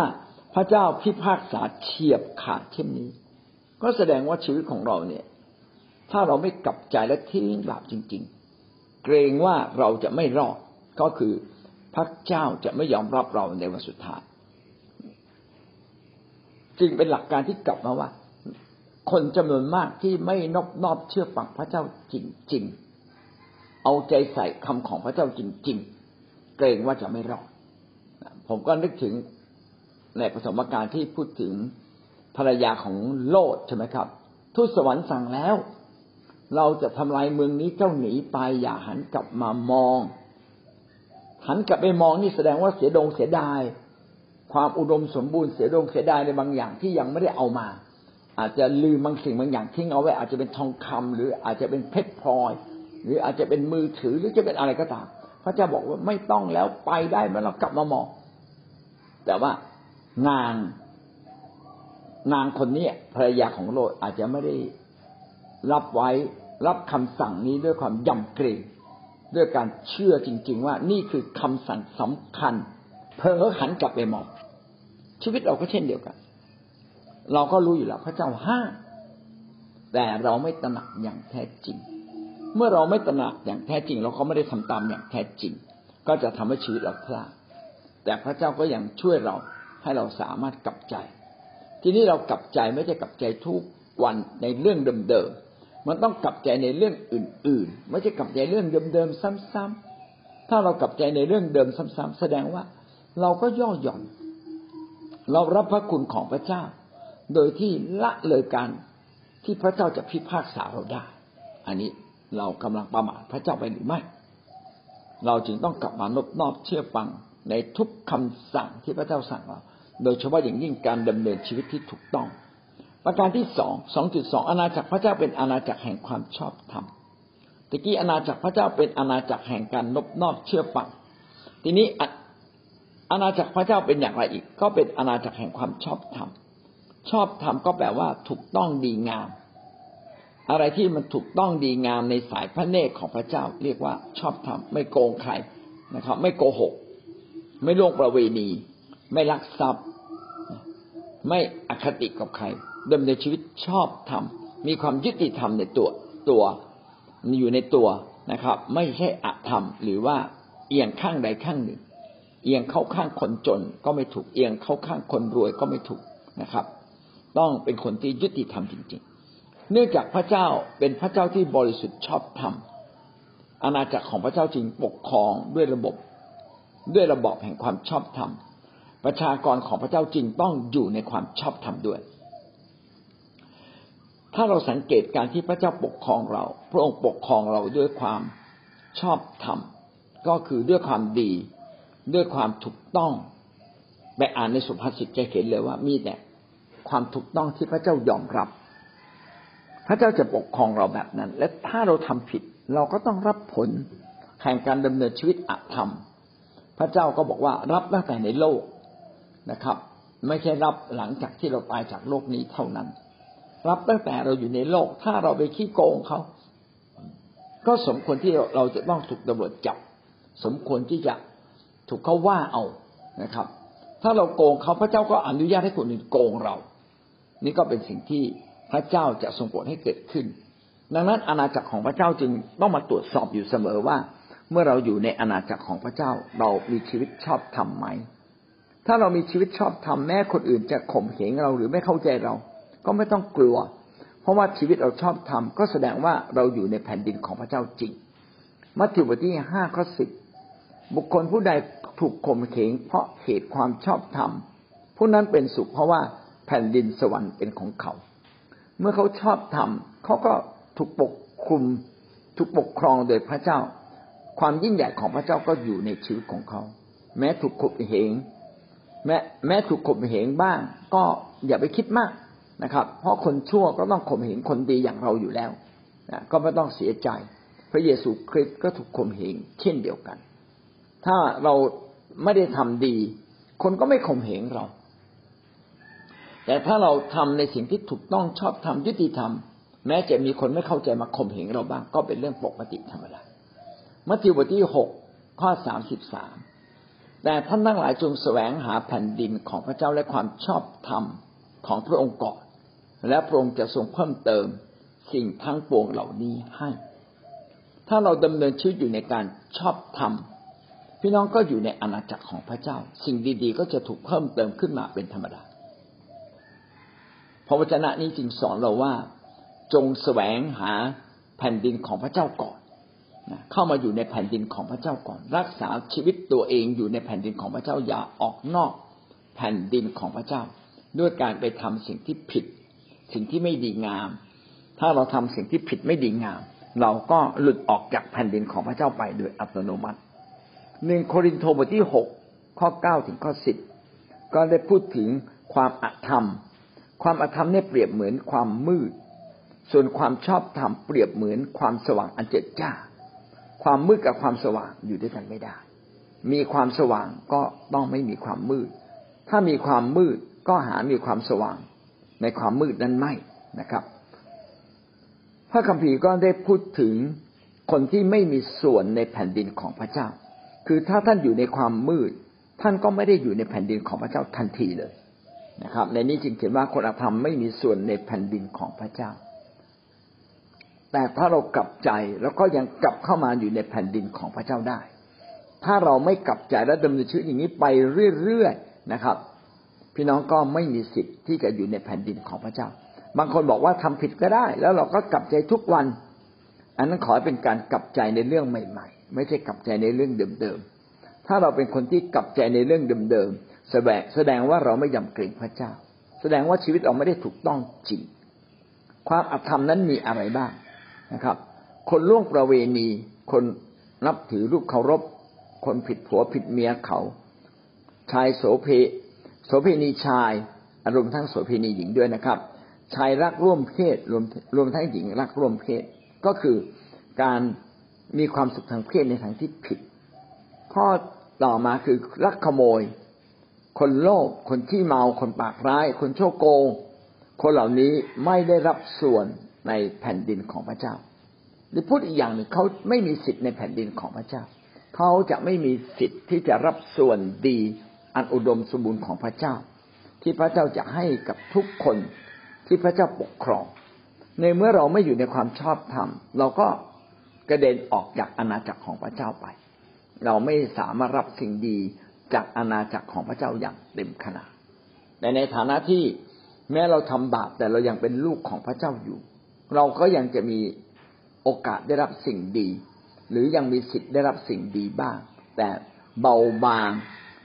พระเจ้าพิพากษาเฉียบขาดเช่นนี้ ก็แสดงว่าชีวิตของเราเนี่ย ถ้าเราไม่กลับใจและทิ้งบาปจริง ๆ เกรงว่าเราจะไม่รอดก็คือพระเจ้าจะไม่ยอมรับเราในวันสุดท้ายจึงเป็นหลักการที่กลับมาว่า คนจำนวนมากที่ไม่นอบนอบเชื่อฟังพระเจ้าจริงๆ เอาใจใส่คำของพระเจ้าจริง ๆ เกรงว่าจะไม่รอดผมก็นึกถึงในประสบการณ์ที่พูดถึงภรรยาของโลดใช่ไหมครับ ทูตสวรรค์สั่งแล้ว เราจะทำลายเมืองนี้เจ้าหนีไปอย่าหันกลับมามอง หันกลับไปมองนี่แสดงว่าเสียดงเสียดาย ความอุดมสมบูรณ์เสียดงเสียดายในบางอย่างที่ยังไม่ได้เอามา อาจจะลืมบางสิ่งบางอย่างทิ้งเอาไว้ อาจจะเป็นทองคำหรืออาจจะเป็นเพชรพลอย หรืออาจจะเป็นมือถือหรือจะเป็นอะไรก็ตาม พระเจ้าบอกว่าไม่ต้องแล้วไปได้เมื่อเรากลับมามอง แต่ว่านางนางคนนี้ภรรยาของโลดอาจจะไม่ได้รับไว้รับคำสั่งนี้ด้วยความยำเกรงด้วยการเชื่อจริง ๆ ว่านี่คือคำสั่งสำคัญ เพิ่งก็หันกลับไปมองชีวิตเราก็เช่นเดียวกัน เราก็รู้อยู่แล้วพระเจ้าห้ามแต่เราไม่ตระหนักอย่างแท้จริง เมื่อเราไม่ตระหนักอย่างแท้จริงเราก็ไม่ได้ทำตามอย่างแท้จริง ก็จะทำให้ชีวิตเราพลาดแต่พระเจ้าก็ยังช่วยเราให้เราสามารถกลับใจ ทีนี้เรากลับใจไม่ใช่กลับใจทุกวันในเรื่องเดิมๆมันต้องกลับใจในเรื่องอื่น ๆ ไม่ใช่กลับใจเรื่องเดิมๆซ้ำๆถ้าเรากลับใจในเรื่องเดิมซ้ำๆแสดงว่าเราก็ย่อหย่อน เรารับพระคุณของพระเจ้า โดยที่ละเลยการที่พระเจ้าจะพิพากษาเราได้ อันนี้ เรากำลังประมาทพระเจ้าไปหรือไม่ เราจึงต้องกลับมานบนอบเชื่อฟังในทุกคำสั่งที่พระเจ้าสั่งเรา โดยเฉพาะอย่างยิ่งการดำเนินชีวิตที่ถูกต้อง ประการที่สองสองจุดสองอาณาจักรพระเจ้าเป็นอาณาจักรแห่งความชอบธรรมตะกี้อาณาจักรพระเจ้าเป็นอาณาจักรแห่งการนบนอบเชื่อฟัง ทีนี้อาณาจักรพระเจ้าเป็นอย่างไรอีก ก็เป็นอาณาจักรแห่งความชอบธรรม ชอบธรรมก็แปลว่าถูกต้องดีงาม อะไรที่มันถูกต้องดีงามในสายพระเนตรของพระเจ้า เรียกว่าชอบธรรมไม่โกงใครนะครับ ไม่โกหก ไม่ล่วงประเวณี ไม่ลักทรัพย์ ไม่อคติกับใครดำเนินชีวิตชอบธรรมมีความยุติธรรมในตัวตัวอยู่ในตัวนะครับ ไม่ใช่อธรรม หรือว่าเอียงข้างใดข้างหนึ่ง เอียงเข้าข้างคนจนก็ไม่ถูกเอียงเข้าข้างคนรวยก็ไม่ถูกนะครับ ต้องเป็นคนที่ยุติธรรมจริง ๆ เนื่องจากพระเจ้าเป็นพระเจ้าที่บริสุทธิ์ชอบธรรมอาณาจักรของพระเจ้าจริงปกครองด้วยระบบด้วยระบอบแห่งความชอบธรรม ประชากรของพระเจ้าจริงต้องอยู่ในความชอบธรรมด้วย ถ้าเราสังเกตการที่พระเจ้าปกครองเรา พระองค์ปกครองเราด้วยความชอบธรรม ก็คือด้วยความดี ด้วยความถูกต้องไปอ่านในสุภาษิตจะเห็นเลยว่ามีแต่ความถูกต้องที่พระเจ้ายอมรับ พระเจ้าจะปกครองเราแบบนั้น และถ้าเราทำผิด เราก็ต้องรับผลแห่งการดำเนินชีวิตอธรรม พระเจ้าก็บอกว่ารับตั้งแต่ในโลกนะครับ ไม่ใช่รับหลังจากที่เราตายจากโลกนี้เท่านั้น รับตั้งแต่เราอยู่ในโลก ถ้าเราไปขี้โกงเขาก็สมควรที่เราจะต้องถูกตำรวจจับ สมควรที่จะถูกเขาว่าเอานะครับ ถ้าเราโกงเขาพระเจ้าก็อนุญาตให้คนอื่นโกงเรา นี่ก็เป็นสิ่งที่ พระเจ้าจะทรงโปรดให้เกิดขึ้น ดังนั้นอาณาจักรของพระเจ้าจึงต้องมาตรวจสอบอยู่เสมอว่า เมื่อเราอยู่ในอาณาจักรของพระเจ้าเรามีชีวิตชอบทำไหม ถ้าเรามีชีวิตชอบทำแม้คนอื่นจะข่มเหงเราหรือไม่เข้าใจเรา ก็ไม่ต้องกลัว เพราะว่าชีวิตเราชอบทำก็แสดงว่าเราอยู่ในแผ่นดินของพระเจ้าจริง มัทธิวบทที่ห้าข้อสิบบุคคลผู้ใดถูกข่มเหงเพราะเหตุความชอบธรรมผู้นั้นเป็นสุขเพราะว่าแผ่นดินสวรรค์เป็นของเขา เมื่อเขาชอบธรรมเขาก็ถูกปกคุมถูกปกครองโดยพระเจ้า ความยิ่งใหญ่ของพระเจ้าก็อยู่ในชีวิตของเขา แม้ถูกข่มเหงแม้แม้ถูกข่มเหงบ้าง ก็อย่าไปคิดมากนะครับ เพราะคนชั่วก็ต้องข่มเหงคนดีอย่างเราอยู่แล้วนะก็ไม่ต้องเสียใจ พระเยซูคริสต์ก็ถูกข่มเหงเช่นเดียวกัน ถ้าเราไม่ได้ทำดี คนก็ไม่ข่มเหงเรา แต่ถ้าเราทำในสิ่งที่ถูกต้องชอบทำยุติธรรม แม้จะมีคนไม่เข้าใจมาข่มเหงเราบ้างก็เป็นเรื่องปกติธรรมดามัทธิวบทที่หกข้อสามสิบสามแต่ท่านทั้งหลายจงแสวงหาแผ่นดินของพระเจ้าและความชอบธรรมของพระองค์ก่อนและพระองค์จะทรงเพิ่มเติมสิ่งทั้งปวงเหล่านี้ให้ ถ้าเราดำเนินชีวิตอยู่ในการชอบธรรมพี่น้องก็อยู่ในอาณาจักรของพระเจ้า สิ่งดีๆ ก็จะถูกเพิ่มเติมขึ้นมาเป็นธรรมดา พระวจนะนี้จึงสอนเราว่าจงแสวงหาแผ่นดินของพระเจ้าก่อนเข้ามาอยู่ในแผ่นดินของพระเจ้าก่อน รักษาชีวิตตัวเองอยู่ในแผ่นดินของพระเจ้าอย่าออกนอกแผ่นดินของพระเจ้า ด้วยการไปทำสิ่งที่ผิด สิ่งที่ไม่ดีงาม ถ้าเราทำสิ่งที่ผิดไม่ดีงาม เราก็หลุดออกจากแผ่นดินของพระเจ้าไปโดยอัตโนมัติหนึ่งโครินธ์บทที่หกข้อเก้าถึงข้อสิบก็ได้พูดถึงความอธรรม ความอธรรมเนี่ยเปรียบเหมือนความมืด ส่วนความชอบธรรมเปรียบเหมือนความสว่างอันเจิดจ้า ความมืดกับความสว่างอยู่ด้วยกันไม่ได้ มีความสว่างก็ต้องไม่มีความมืด ถ้ามีความมืดก็หามีความสว่าง ในความมืดนั้นไม่นะครับ พระคัมภีร์ก็ได้พูดถึงคนที่ไม่มีส่วนในแผ่นดินของพระเจ้า คือถ้าท่านอยู่ในความมืด ท่านก็ไม่ได้อยู่ในแผ่นดินของพระเจ้าทันทีเลย นะครับ ในนี้จึงเขียนว่าคนอธรรมไม่มีส่วนในแผ่นดินของพระเจ้า แต่ถ้าเรากลับใจแล้วก็ยังกลับเข้ามาอยู่ในแผ่นดินของพระเจ้าได้ ถ้าเราไม่กลับใจและดำเนินชีวิตอย่างนี้ไปเรื่อยๆนะครับ พี่น้องก็ไม่มีสิทธิ์ที่จะอยู่ในแผ่นดินของพระเจ้า บางคนบอกว่าทำผิดก็ได้ แล้วเราก็กลับใจทุกวัน อันนั้นขอเป็นการกลับใจในเรื่องใหม่ ๆ ไม่ใช่กลับใจในเรื่องเดิมๆถ้าเราเป็นคนที่กลับใจในเรื่องเดิมๆ แสดงแสดงว่าเราไม่ยำเกรงพระเจ้า แสดงว่าชีวิตเราไม่ได้ถูกต้องจริง ความอธรรมนั้นมีอะไรบ้างนะครับ คนล่วงประเวณี คนนับถือรูปเคารพ คนผิดผัวผิดเมียเขา ชายโสเพโสเพณีชายอารมณ์ทั้งโสเพณีหญิงด้วยนะครับ ชายรักร่วมเพศรวมรวมทั้งหญิงรักร่วมเพศ ก็คือการมีความสุขทางเพศในทางที่ผิด ข้อต่อมาคือรักขโมย คนโลภคนที่เมาคนปากร้าย คนโชโกง คนเหล่านี้ไม่ได้รับส่วนในแผ่นดินของพระเจ้า หรือพูดอีกอย่างหนึ่งเขาไม่มีสิทธิ์ในแผ่นดินของพระเจ้า เขาจะไม่มีสิทธิ์ที่จะรับส่วนดีอันอุดมสมบูรณ์ของพระเจ้า ที่พระเจ้าจะให้กับทุกคนที่พระเจ้าปกครอง ในเมื่อเราไม่อยู่ในความชอบธรรม เราก็กระเด็นออกจากอาณาจักรของพระเจ้าไป เราไม่สามารถรับสิ่งดี จากอาณาจักรของพระเจ้าอย่างเต็มขนาดแต่ในฐานะที่แม้เราทำบาปแต่เรายังเป็นลูกของพระเจ้าอยู่ เราก็ยังจะมีโอกาสได้รับสิ่งดี หรือยังมีสิทธิ์ได้รับสิ่งดีบ้าง แต่เบาบาง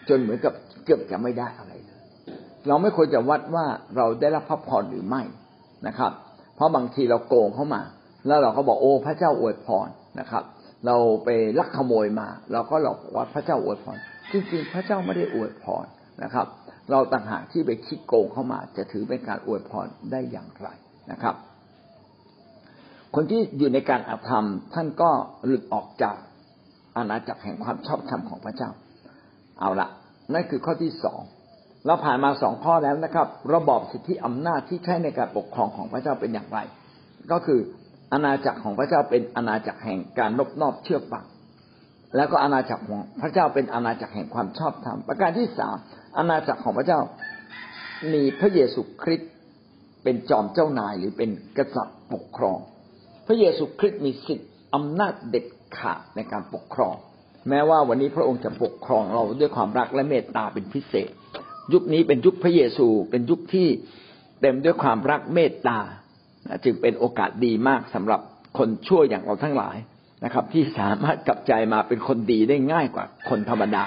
จนเหมือนกับเกือบจะไม่ได้อะไรเลย เราไม่ควรจะวัดว่าเราได้รับพระพรหรือไม่นะครับ เพราะบางทีเราโกงเข้ามา แล้วเราก็บอกโอ้พระเจ้าอวยพรนะครับ เราไปลักขโมยมา เราก็หลอกว่าพระเจ้าอวยพรจริงๆพระเจ้าไม่ได้อวยพรนะครับ เราต่างหากที่ไปคิดโกงเข้ามา จะถือเป็นการอวยพรได้อย่างไรนะครับ คนที่อยู่ในการอาธรรม ท่านก็หลุดออกจากอาณาจักรแห่งความชอบธรรมของพระเจ้า เอาละนั่นคือข้อที่สองเราผ่านมาสองข้อแล้วนะครับ ระบอบสิทธิอำนาจที่ใช้ในการปกครองของพระเจ้าเป็นอย่างไร ก็คือ อาณาจักรของพระเจ้าเป็นอาณาจักรแห่งการนบนอบเชื่อฟังแล้วก็อาณาจักรของพระเจ้าเป็นอาณาจักรแห่งความชอบธรรมประการที่สามอาณาจักรของพระเจ้ามีพระเยซูคริสต์เป็นจอมเจ้านายหรือเป็นกษัตริย์ปกครอง พระเยซูคริสต์มีสิทธิอำนาจเด็ดขาดในการปกครอง แม้ว่าวันนี้พระองค์จะปกครองเราด้วยความรักและเมตตาเป็นพิเศษ ยุคนี้เป็นยุคพระเยซูเป็นยุคที่เต็มด้วยความรักเมตตา จึงเป็นโอกาสดีมากสำหรับคนชั่วอย่างเราทั้งหลายนะครับ ที่สามารถกลับใจมาเป็นคนดีได้ง่ายกว่าคนธรรมดา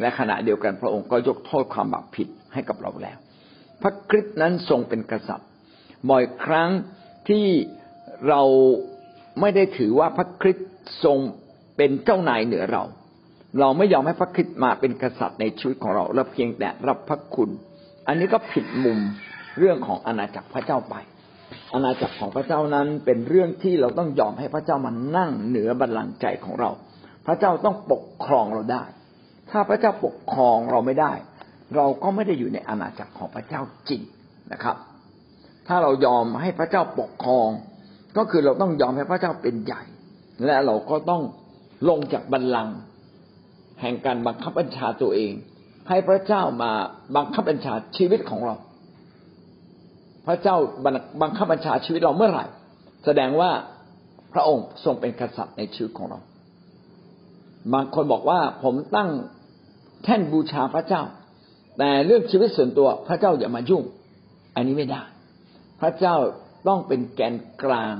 และขณะเดียวกันพระองค์ก็ยกโทษความบาปผิดให้กับเราแล้ว พระคริสต์นั้นทรงเป็นกษัตริย์บ่อยครั้งที่เราไม่ได้ถือว่าพระคริสต์ทรงเป็นเจ้านายเหนือเรา เราไม่ยอมให้พระคริสต์มาเป็นกษัตริย์ในชีวิตของเราเราเพียงแต่รับพระคุณ อันนี้ก็ผิดมุมเรื่องของอาณาจักรพระเจ้าไป อาณาจักรของพระเจ้านั้นเป็นเรื่องที่เราต้องยอมให้พระเจ้ามานั่งเหนือบัลลังก์ใจของเรา พระเจ้าต้องปกครองเราได้ ถ้าพระเจ้าปกครองเราไม่ได้ เราก็ไม่ได้อยู่ในอาณาจักรของพระเจ้าจริงนะครับ ถ้าเรายอมให้พระเจ้าปกครอง ก็คือเราต้องยอมให้พระเจ้าเป็นใหญ่ และเราก็ต้องลงจากบัลลังก์แห่งการบังคับบัญชาตัวเอง ให้พระเจ้ามาบังคับบัญชาชีวิตของเรา พระเจ้าบังคับบัญชาชีวิตเราเมื่อไหร่ แสดงว่าพระองค์ทรงเป็นกษัตริย์ในชีวิตของเรา บางคนบอกว่าผมตั้งแท่นบูชาพระเจ้า แต่เรื่องชีวิตส่วนตัวพระเจ้าอย่ามายุ่ง อันนี้ไม่ได้ พระเจ้าต้องเป็นแกนกลาง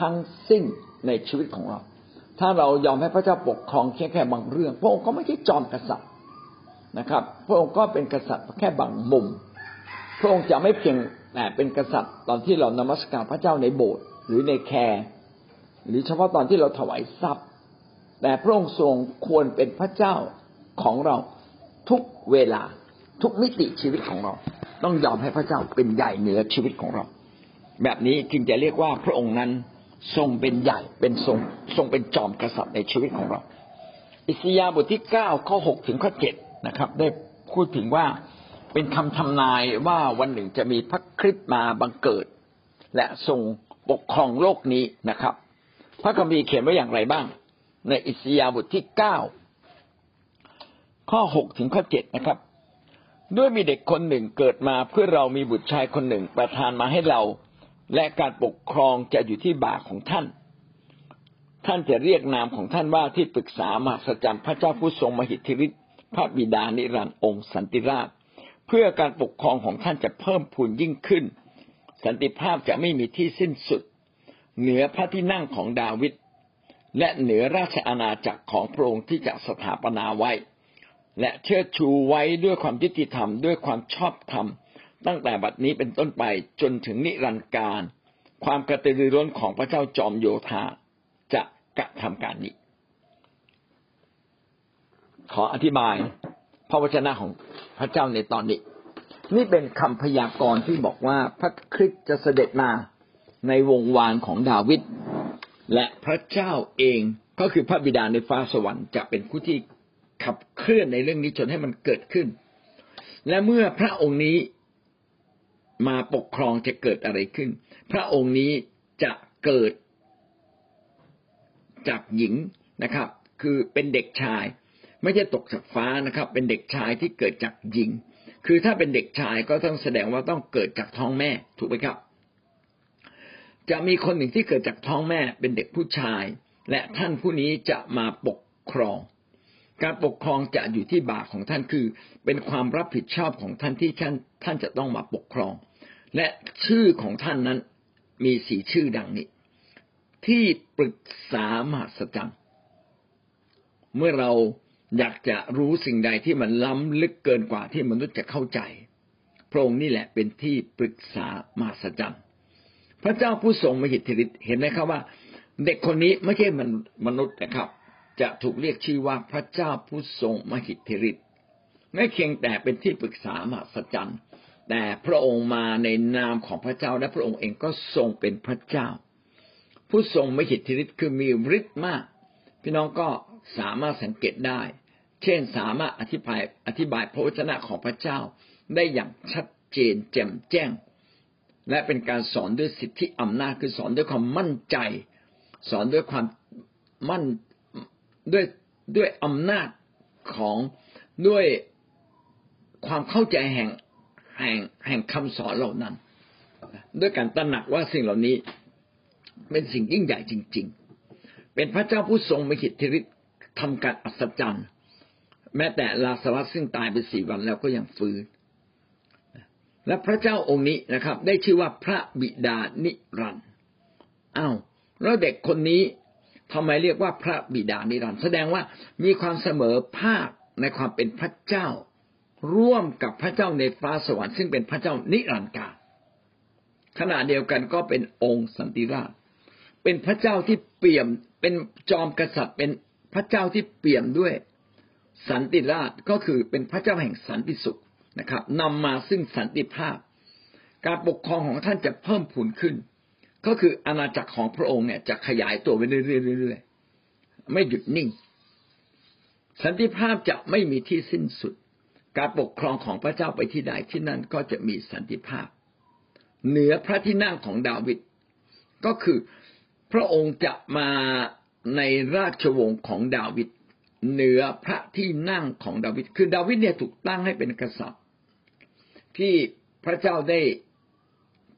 ทั้งสิ้นในชีวิตของเรา ถ้าเรายอมให้พระเจ้าปกครองแค่แค่บางเรื่อง พระองค์ก็ไม่ใช่จอมกษัตริย์นะครับ พระองค์ก็เป็นกษัตริย์แค่บางมุม พระองค์จะไม่เพียง แต่เป็นกษัตริย์ตอนที่เรานมัสการพระเจ้าในโบสถ์หรือในแคร์หรือเฉพาะตอนที่เราถวายทรัพย์ แต่พระองค์ทรงควรเป็นพระเจ้าของเราทุกเวลาทุกมิติชีวิตของเรา ต้องยอมให้พระเจ้าเป็นใหญ่เหนือชีวิตของเรา แบบนี้จึงจะเรียกว่าพระองค์นั้นทรงเป็นใหญ่เป็นทรงทรงเป็นจอมกษัตริย์ในชีวิตของเรา อิสยาห์บทที่เก้าข้อหกถึงข้อเจ็ดนะครับ ได้พูดถึงว่า เป็นคำทำนายว่าวันหนึ่งจะมีพระคริสต์มาบังเกิด และทรงปกครองโลกนี้นะครับ พระคัมภีร์เขียนไว้อย่างไรบ้าง ในอิสยาห์บทที่เก้าข้อหกถึงข้อเจ็ดนะครับ ด้วยมีเด็กคนหนึ่งเกิดมาเพื่อเรามีบุตรชายคนหนึ่งประทานมาให้เรา และการปกครองจะอยู่ที่บ่าของท่าน ท่านจะเรียกนามของท่านว่าที่ปรึกษามหัศจรรย์พระเจ้าผู้ทรงมหิทธิฤทธิ์พระบิดานิรันดร์องค์สันติราช พื่อการปกครองของท่านจะเพิ่มพูนยิ่งขึ้น สันติภาพจะไม่มีที่สิ้นสุด เหนือพระที่นั่งของดาวิดและเหนือราชอาณาจักรของพระองค์ที่จะสถาปนาไว้ และเชิดชูไว้ด้วยความยุติธรรมด้วยความชอบธรรม ตั้งแต่บัดนี้เป็นต้นไปจนถึงนิรันดร์การ ความกระตือรือร้นของพระเจ้าจอมโยธาจะกระทำการนี้ ขออธิบาย ระวจนะของพระเจ้าในตอนนี้ นี่เป็นคำพยากรณ์ที่บอกว่าพระคริสต์จะเสด็จมาในวงวานของดาวิดและพระเจ้าเองก็คือพระบิดาในฟ้าสวรรค์จะเป็นผู้ที่ขับเคลื่อนในเรื่องนี้จนให้มันเกิดขึ้น และเมื่อพระองค์นี้มาปกครองจะเกิดอะไรขึ้น พระองค์นี้จะเกิดจากหญิงนะครับ คือเป็นเด็กชาย ไม่ใช่ตกจากฟ้านะครับ เป็นเด็กชายที่เกิดจากหญิง คือถ้าเป็นเด็กชายก็ต้องแสดงว่าต้องเกิดจากท้องแม่ถูกไหมครับ จะมีคนหนึ่งที่เกิดจากท้องแม่เป็นเด็กผู้ชาย และท่านผู้นี้จะมาปกครอง การปกครองจะอยู่ที่บ่าของท่านคือ เป็นความรับผิดชอบของท่านที่ท่านท่านจะต้องมาปกครอง และชื่อของท่านนั้นมีสี่ชื่อดังนี้ ที่ปรึกษามหัศจรรย์เมื่อเรา อยากจะรู้สิ่งใดที่มันล้ำลึกเกินกว่าที่มนุษย์จะเข้าใจ พระองค์นี่แหละเป็นที่ปรึกษามหัศจรรย์พระเจ้าผู้ทรงมหิทธิฤทธิ์เห็นไหมครับว่า เด็กคนนี้ไม่ใช่มนุษย์นะครับ จะถูกเรียกชื่อว่าพระเจ้าผู้ทรงมหิทธิฤทธิ์ไม่เพียงแต่เป็นที่ปรึกษามหัศจรรย์แต่พระองค์มาในนามของพระเจ้าและพระองค์เองก็ทรงเป็นพระเจ้า ผู้ทรงมหิทธิฤทธิ์คือมีฤทธิ์มาก พี่น้องก็สามารถสังเกตได้ เช่นสามารถอธิบายอธิบายพระวจนะของพระเจ้าได้อย่างชัดเจนแจ่มแจ้ง และเป็นการสอนด้วยสิทธิอำนาจคือสอนด้วยความมั่นใจ สอนด้วยความมั่นด้วยด้วยอำนาจของด้วยความเข้าใจแห่งแห่งแห่งคำสอนเหล่านั้น ด้วยการตระหนักว่าสิ่งเหล่านี้เป็นสิ่งยิ่งใหญ่จริง ๆ เป็นพระเจ้าผู้ทรงมีขิทธิฤทธิ์ทำการอัศจรรย์ แม้แต่ลาสรัสซึ่งตายไปสี่วันแล้วก็ยังฟื้น และพระเจ้าองค์นี้นะครับ ได้ชื่อว่าพระบิดานิรันดร์อ้าวแล้วเด็กคนนี้ทำไมเรียกว่าพระบิดานิรันดร์แสดงว่ามีความเสมอภาคในความเป็นพระเจ้า ร่วมกับพระเจ้าในฟ้าสวรรค์ซึ่งเป็นพระเจ้านิรันดร์กาลขณะเดียวกันก็เป็นองค์สันติราช เป็นพระเจ้าที่เปี่ยมเป็นจอมกษัตริย์เป็นพระเจ้าที่เปี่ยมด้วย สันติราชก็คือเป็นพระเจ้าแห่งสันติสุขนะครับนำมาซึ่งสันติภาพ การปกครองของท่านจะเพิ่มพูนขึ้น ก็คืออาณาจักรของพระองค์เนี่ยจะขยายตัวไปเรื่อยๆไม่หยุดนิ่ง สันติภาพจะไม่มีที่สิ้นสุด การปกครองของพระเจ้าไปที่ใดที่นั่นก็จะมีสันติภาพ เหนือพระที่นั่งของดาวิดก็คือพระองค์จะมาในราชวงศ์ของดาวิด เหนือพระที่นั่งของดาวิดคือดาวิดเนี่ยถูกตั้งให้เป็นกษัตริย์ ที่พระเจ้าได้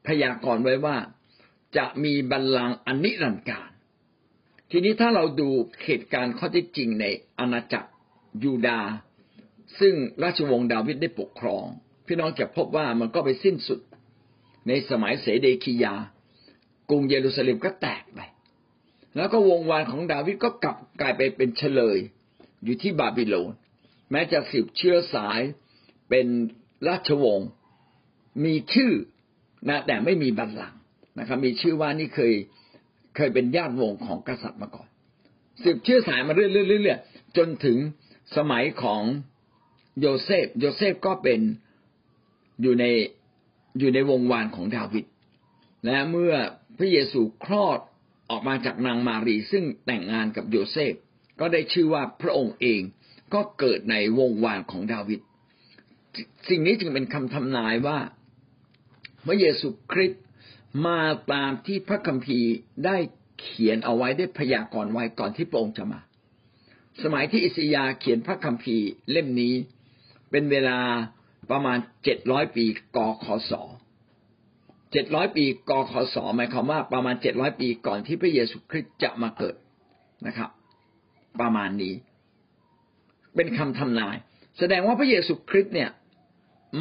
พยากรณ์ไว้ว่าจะมีบัลลังก์อนิรันดร์การ ทีนี้ถ้าเราดูเหตุการณ์ข้อที่จริงในอาณาจักรยูดาห์ซึ่งราชวงศ์ดาวิดได้ปกครอง พี่น้องจะพบว่ามันก็ไปสิ้นสุด ในสมัยเสเดคียา กรุงเยรูซาเล็มก็แตกไป แล้วก็วงวานของดาวิดก็กลับกลายไปเป็นเฉลย อยู่ที่บาบิโลน แม้จะสืบเชื้อสายเป็นราชวงศ์มีชื่อนะแต่ไม่มีบัลลังก์นะครับมีชื่อว่านี่เคยเคยเป็นญาติวงของกษัตริย์มาก่อน สืบเชื้อสายมาเรื่อยๆจนถึงสมัยของโยเซฟ โยเซฟก็เป็นอยู่ในอยู่ในวงวานของดาวิดและเมื่อพระเยซูคลอดออกมาจากนางมารีซึ่งแต่งงานกับโยเซฟ ก็ได้ชื่อว่าพระองค์เองก็เกิดในวงวานของดาวิดสิ่งนี้จึงเป็นคำทำนายว่าพระเยซูคริสต์มาตามที่พระคัมภีร์ได้เขียนเอาไว้ได้พยากรณ์ไว้ก่อนที่พระองค์จะมา สมัยที่อิสยาเขียนพระคัมภีร์เล่มนี้เป็นเวลาประมาณเจ็ดร้อยปีกคศเจ็ดร้อยปีกคศหมายความว่าประมาณเจ็ดร้อยปีก่อนที่พระเยซูคริสต์จะมาเกิดนะครับ ประมาณนี้ เป็นคำทำนาย แสดงว่าพระเยซูคริสต์เนี่ย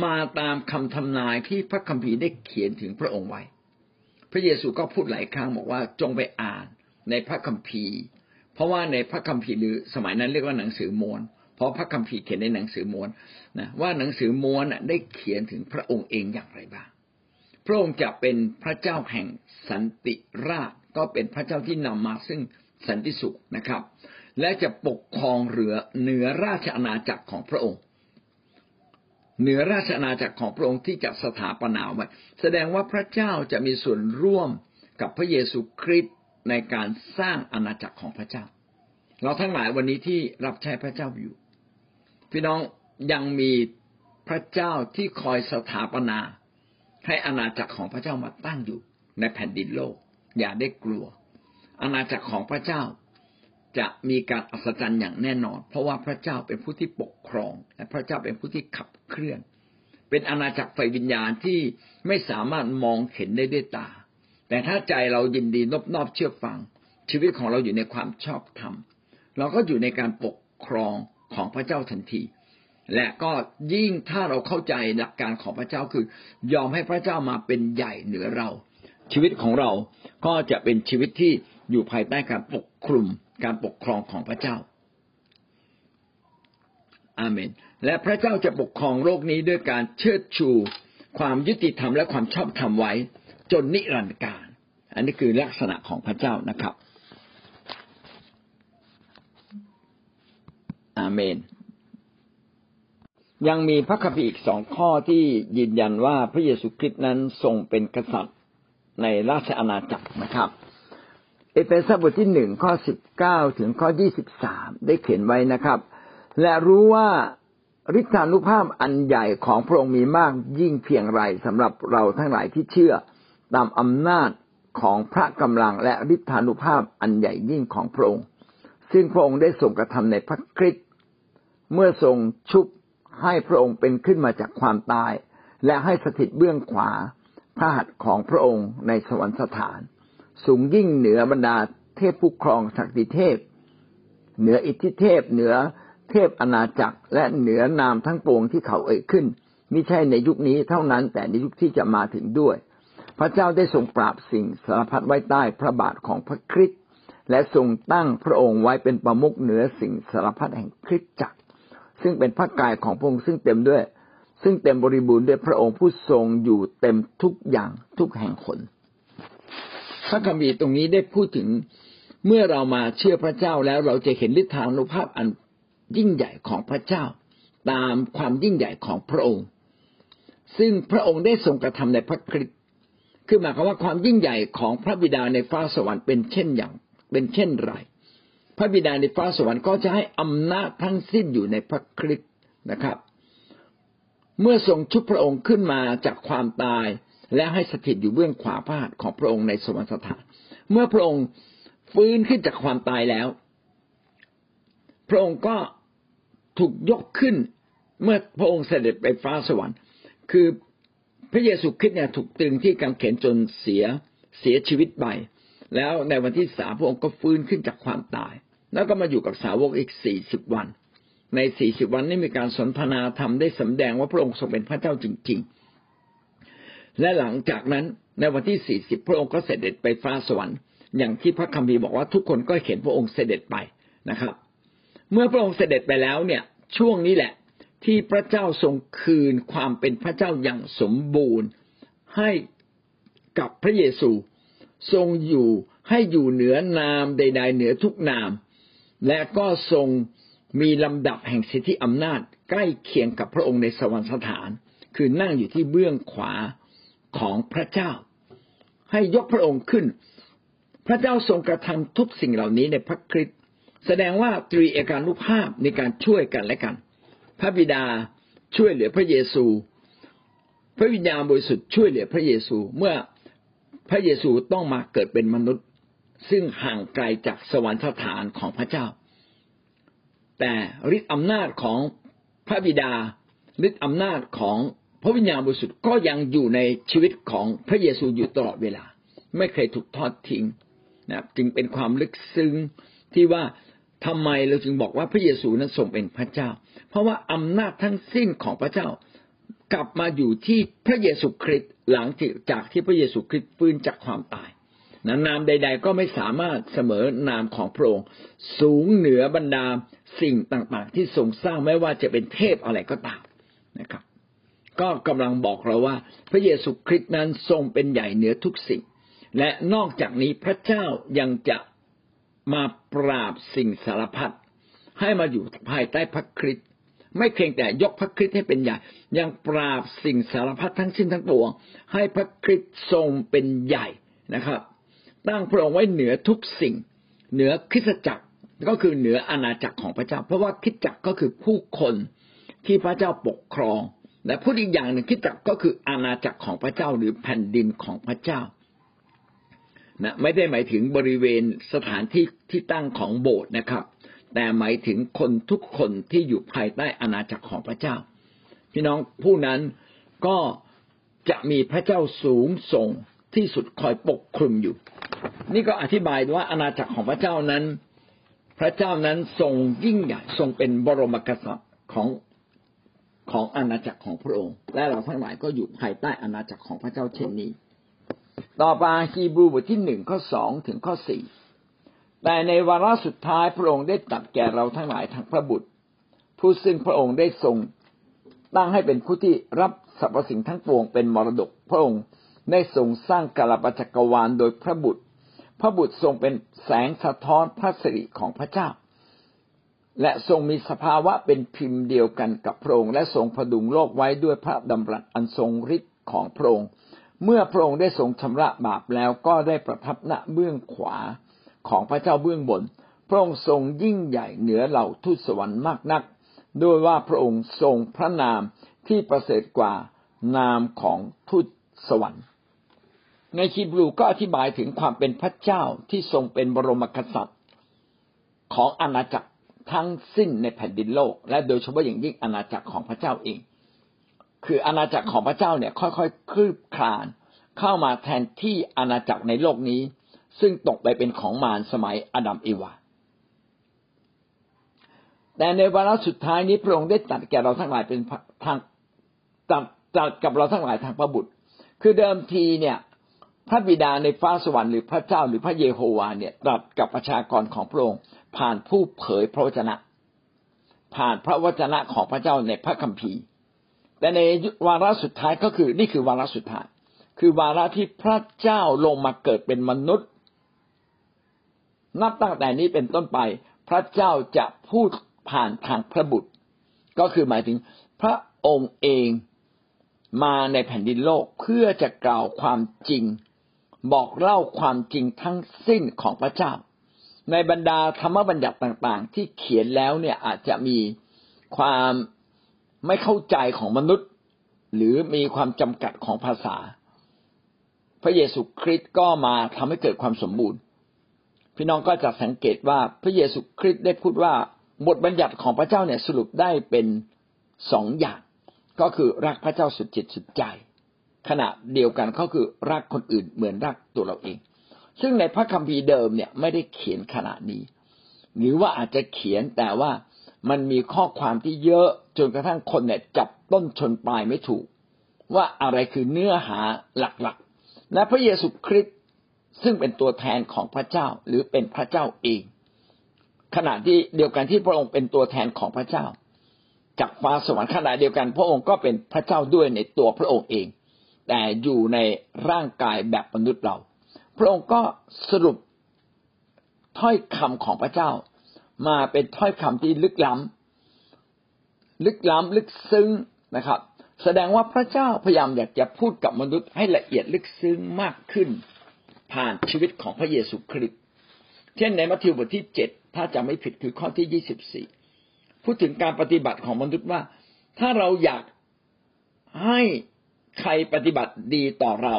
มาตามคำทำนายที่พระคัมภีร์ได้เขียนถึงพระองค์ไว้ พระเยซูก็พูดหลายครั้งบอกว่าจงไปอ่านในพระคัมภีร์ เพราะว่าในพระคัมภีร์หรือสมัยนั้นเรียกว่าหนังสือมวลเพราะพระคัมภีร์เขียนในหนังสือม้วนนะว่าหนังสือม้วนได้เขียนถึงพระองค์เองอย่างไรบ้าง พระองค์จะเป็นพระเจ้าแห่งสันติราชก็เป็นพระเจ้าที่นำมาซึ่งสันติสุขนะครับ และจะปกครองเรือเหนือราชอาณาจักรของพระองค์ เหนือราชอาณาจักรของพระองค์ที่จะสถาปนาไว้แสดงว่าพระเจ้าจะมีส่วนร่วมกับพระเยซูคริสต์ในการสร้างอาณาจักรของพระเจ้า เราทั้งหลายวันนี้ที่รับใช้พระเจ้าอยู่ พี่น้องยังมีพระเจ้าที่คอยสถาปนา ให้อาณาจักรของพระเจ้ามาตั้งอยู่ในแผ่นดินโลก อย่าได้กลัว อาณาจักรของพระเจ้า จะมีการอัศจรรย์อย่างแน่นอน เพราะว่าพระเจ้าเป็นผู้ที่ปกครอง และพระเจ้าเป็นผู้ที่ขับเคลื่อน เป็นอาณาจักรไฟวิญญาณที่ไม่สามารถมองเห็นได้ด้วยตา แต่ถ้าใจเรายินดีนอบนอบเชื่อฟัง ชีวิตของเราอยู่ในความชอบธรรม เราก็อยู่ในการปกครองของพระเจ้าทันที และก็ยิ่งถ้าเราเข้าใจหลักการของพระเจ้าคือ ยอมให้พระเจ้ามาเป็นใหญ่เหนือเรา ชีวิตของเราก็จะเป็นชีวิตที่อยู่ภายใต้การปกคลุม การปกครองของพระเจ้า อาเมน และพระเจ้าจะปกครองโลกนี้ด้วยการเชิดชู ความยุติธรรมและความชอบธรรมไว้ จนนิรันดร์กาล อันนี้คือลักษณะของพระเจ้านะครับ อาเมน ยังมีพระคัมภีร์อีกสองข้อที่ยืนยันว่าพระเยซูคริสต์นั้นทรงเป็นกษัตริย์ในราชอาณาจักรนะครับ เอเฟซัสบทที่หนึ่งข้อสิบเก้าถึงข้อยี่สิบสามได้เขียนไว้นะครับ และรู้ว่าฤทธานุภาพอันใหญ่ของพระองค์มีมากยิ่งเพียงไรสำหรับเราทั้งหลายที่เชื่อ ตามอำนาจของพระกำลังและฤทธานุภาพอันใหญ่ยิ่งของพระองค์ ซึ่งพระองค์ได้ทรงกระทำในพระคริสตเมื่อทรงชุบให้พระองค์เป็นขึ้นมาจากความตาย และให้สถิตเบื้องขวาพระหัตถ์ของพระองค์ในสวรรคสถาน สูงยิ่งเหนือบรรดาเทพผู้ครองศักดิเทพ เหนืออิทธิเทพ เหนือเทพอาณาจักร และเหนือนามทั้งปวงที่เขาเอ่ยขึ้นมิใช่ในยุคนี้เท่านั้น แต่ในยุคที่จะมาถึงด้วย พระเจ้าได้ทรงปราบสิ่งสารพัดไว้ใต้พระบาทของพระคริสต์และทรงตั้งพระองค์ไว้เป็นประมุขเหนือสิ่งสารพัดแห่งคริสตจักร ซึ่งเป็นพระกายของพระองค์ซึ่งเต็มด้วย ซึ่งเต็มบริบูรณ์ด้วยพระองค์ผู้ทรงอยู่เต็มทุกอย่างทุกแห่งคน พระคัมภีร์ตรงนี้ได้พูดถึงเมื่อเรามาเชื่อพระเจ้าแล้วเราจะเห็นฤทธานุภาพอันยิ่งใหญ่ของพระเจ้า ตามความยิ่งใหญ่ของพระองค์ ซึ่งพระองค์ได้ทรงกระทำในพระคริสต์คือหมายความว่าความยิ่งใหญ่ของพระบิดาในฟ้าสวรรค์เป็นเช่นอย่าง เป็นเช่นไร พระบิดาในฟ้าสวรรค์ก็จะให้อำนาจทั้งสิ้นอยู่ในพระคริสต์นะครับ เมื่อทรงชุบพระองค์ขึ้นมาจากความตาย และให้สถิตอยู่เบื้องขวาพระหัตถ์ของพระองค์ในสวรรคสถาน เมื่อพระองค์ฟื้นขึ้นจากความตายแล้ว พระองค์ก็ถูกยกขึ้น เมื่อพระองค์เสด็จไปฟ้าสวรรค์ คือพระเยซูคริสต์เนี่ยถูกตึงที่กางเขนจนเสียเสียชีวิตไปแล้วในวันที่สามพระองค์ก็ฟื้นขึ้นจากความตาย แล้วก็มาอยู่กับสาวกอีกสี่สิบวัน ในสี่สิบวันนี้มีการสนทนาธรรมได้สำแดงว่าพระองค์ทรงเป็นพระเจ้าจริง ๆ และหลังจากนั้นในวันที่สี่สิบพระองค์ก็เสด็จไปฟ้าสวรรค์ อย่างที่พระคัมภีร์บอกว่าทุกคนก็เห็นพระองค์เสด็จไปนะครับ เมื่อพระองค์เสด็จไปแล้วเนี่ย ช่วงนี้แหละ ที่พระเจ้าทรงคืนความเป็นพระเจ้าอย่างสมบูรณ์ ให้กับพระเยซูทรงอยู่ให้อยู่เหนือนามใด ๆ เหนือทุกนาม และก็ทรงมีลำดับแห่งสิทธิอำนาจใกล้เคียงกับพระองค์ในสวรรคสถาน คือนั่งอยู่ที่เบื้องขวา ของพระเจ้า ให้ยกพระองค์ขึ้น พระเจ้าทรงกระทำทุกสิ่งเหล่านี้ในพระคริสต์แสดงว่าตรีเอกานุภาพในการช่วยกันและกัน พระบิดาช่วยเหลือพระเยซู พระวิญญาณบริสุทธิ์ช่วยเหลือพระเยซูเมื่อพระเยซูต้องมาเกิดเป็นมนุษย์ ซึ่งห่างไกลจากสวรรคสถานของพระเจ้า แต่ฤทธิอำนาจของพระบิดาฤทธิอำนาจของ ระวิญญาณบริสุทธิ์ก็ยังอยู่ในชีวิตของพระเยซูอยู่ตลอดเวลา ไม่เคยถูกทอดทิ้งนะจึงเป็นความลึกซึ้งที่ว่าทำไมเราจึงบอกว่าพระเยซูนั้นทรงเป็นพระเจ้า เพราะว่าอำนาจทั้งสิ้นของพระเจ้ากลับมาอยู่ที่พระเยซูคริสต์หลังจากที่พระเยซูคริสต์ฟื้นจากความตายนะนามใด ๆ ก็ไม่สามารถเสมอนามของพระองค์สูงเหนือบรรดาสิ่งต่างๆ ที่ทรงสร้างไม่ว่าจะเป็นเทพอะไรก็ตามนะครับ ก็กำลังบอกเราว่า พระเยซูคริสต์นั้นทรงเป็นใหญ่เหนือทุกสิ่ง และนอกจากนี้พระเจ้ายังจะมาปราบสิ่งสารพัดให้มาอยู่ภายใต้พระคริสต์ไม่เพียงแต่ยกพระคริสต์ให้เป็นใหญ่ยังปราบสิ่งสารพัดทั้งสิ้นทั้งปวง ให้พระคริสต์ทรงเป็นใหญ่นะครับ ตั้งพระองค์ไว้เหนือทุกสิ่ง เหนือคริสตจักรก็คือเหนืออาณาจักรของพระเจ้า เพราะว่าคริสตจักรก็คือผู้คนที่พระเจ้าปกครอง และพูดอีกอย่างหนึ่งคริสตจักก็คืออาณาจักรของพระเจ้าหรือแผ่นดินของพระเจ้านะไม่ได้หมายถึงบริเวณสถานที่ที่ตั้งของโบสถ์นะครับ แต่หมายถึงคนทุกคนที่อยู่ภายใต้อาณาจักรของพระเจ้า พี่น้องผู้นั้นก็จะมีพระเจ้าสูงส่งที่สุดคอยปกคลุมอยู่ นี่ก็อธิบายว่าอาณาจักรของพระเจ้านั้น พระเจ้านั้นทรงยิ่งใหญ่ทรงเป็นบรมกษัตริย์ของ ของอาณาจักรของพระองค์ และเราทั้งหลายก็อยู่ภายใต้อาณาจักรของพระเจ้าเช่นนี้ ต่อไปฮีบรูบทที่หนึ่งข้อสองถึงข้อสี่แต่ในวาระสุดท้ายพระองค์ได้ตัดแก่เราทั้งหลายทางพระบุตร ผู้ซึ่งพระองค์ได้ทรงตั้งให้เป็นผู้ที่รับสรรพสิ่งทั้งปวงเป็นมรดก พระองค์ได้ทรงสร้างกาลปจักรวาลโดยพระบุตร พระบุตรทรงเป็นแสงสะท้อนพระสิริของพระเจ้า และทรงมีสภาวะเป็นพิมพ์เดียวกันกับพระองค์และทรงพดุงโลกไว้ด้วยพระดำรัสอันทรงฤทธิ์ของพระองค์เมื่อพระองค์ได้ทรงชำระบาปแล้วก็ได้ประทับณเบื้องขวาของพระเจ้าเบื้องบน พระองค์ทรงยิ่งใหญ่เหนือเหล่าทูตสวรรค์มากนักด้วยว่าพระองค์ทรงพระนามที่ประเสริฐกว่านามของทูตสวรรค์ ในคีบรูก็อธิบายถึงความเป็นพระเจ้าที่ทรงเป็นบรมกษัตริย์ของอาณาจักร ทั้งสิ้นในแผ่นดินโลก และโดยเฉพาะอย่างยิ่งอาณาจักรของพระเจ้าเอง คืออาณาจักรของพระเจ้าเนี่ยค่อยๆคลืบคลาน เข้ามาแทนที่อาณาจักรในโลกนี้ ซึ่งตกไปเป็นของมารสมัยอดัมเอวาแต่ในวาระสุดท้ายนี้พระองค์ได้ตัดแก่เราทั้งหลายเป็นทางตัดตัดกับเราทั้งหลายทางพระบุตร คือเดิมทีเนี่ยพระบิดาในฟ้าสวรรค์หรือพระเจ้าหรือพระเยโฮวาเนี่ยตรัสกับประชากรของพระองค์ ผ่านผู้เผยพระวจนะ ผ่านพระวจนะของพระเจ้าในพระคัมภีร์ แต่ในวาระสุดท้ายก็คือนี่คือวาระสุดท้าย คือวาระที่พระเจ้าลงมาเกิดเป็นมนุษย์ นับตั้งแต่นี้เป็นต้นไป พระเจ้าจะพูดผ่านทางพระบุตร ก็คือหมายถึงพระองค์เองมาในแผ่นดินโลกเพื่อจะกล่าวความจริง บอกเล่าความจริงทั้งสิ้นของพระเจ้า ในบรรดาธรรมบัญญัติต่าง ๆ ที่เขียนแล้วเนี่ยอาจจะมีความไม่เข้าใจของมนุษย์ หรือมีความจำกัดของภาษา พระเยซูคริสต์ก็มาทำให้เกิดความสมบูรณ์ พี่น้องก็จะสังเกตว่าพระเยซูคริสต์ได้พูดว่าบทบัญญัติของพระเจ้าเนี่ยสรุปได้เป็นสองอย่างก็คือรักพระเจ้าสุดจิตสุดใจ ขณะเดียวกันก็คือรักคนอื่นเหมือนรักตัวเราเอง ซึ่งในพระคัมภีร์เดิมเนี่ยไม่ได้เขียนขนาดนี้ หรือว่าอาจจะเขียนแต่ว่ามันมีข้อความที่เยอะจนกระทั่งคนเนี่ยจับต้นชนปลายไม่ถูก ว่าอะไรคือเนื้อหาหลักๆ และพระเยซูคริสต์ซึ่งเป็นตัวแทนของพระเจ้าหรือเป็นพระเจ้าเอง ขณะที่เดียวกันที่พระองค์เป็นตัวแทนของพระเจ้า จากฟ้าสวรรค์ขณะเดียวกัน พระองค์ก็เป็นพระเจ้าด้วยในตัวพระองค์เอง แต่อยู่ในร่างกายแบบมนุษย์เรา พระองค์ก็สรุปถ้อยคำของพระเจ้า มาเป็นถ้อยคำที่ลึกล้ำลึกล้ำลึกซึ้งนะครับ แสดงว่าพระเจ้าพยายามอยากจะพูดกับมนุษย์ให้ละเอียดลึกซึ้งมากขึ้น ผ่านชีวิตของพระเยซูคริสต์เช่นในมัทธิวบทที่เจ็ดถ้าจำไม่ผิดคือข้อที่ยี่สิบสี่พูดถึงการปฏิบัติของมนุษย์ว่า ถ้าเราอยากให้ใครปฏิบัติดีต่อเรา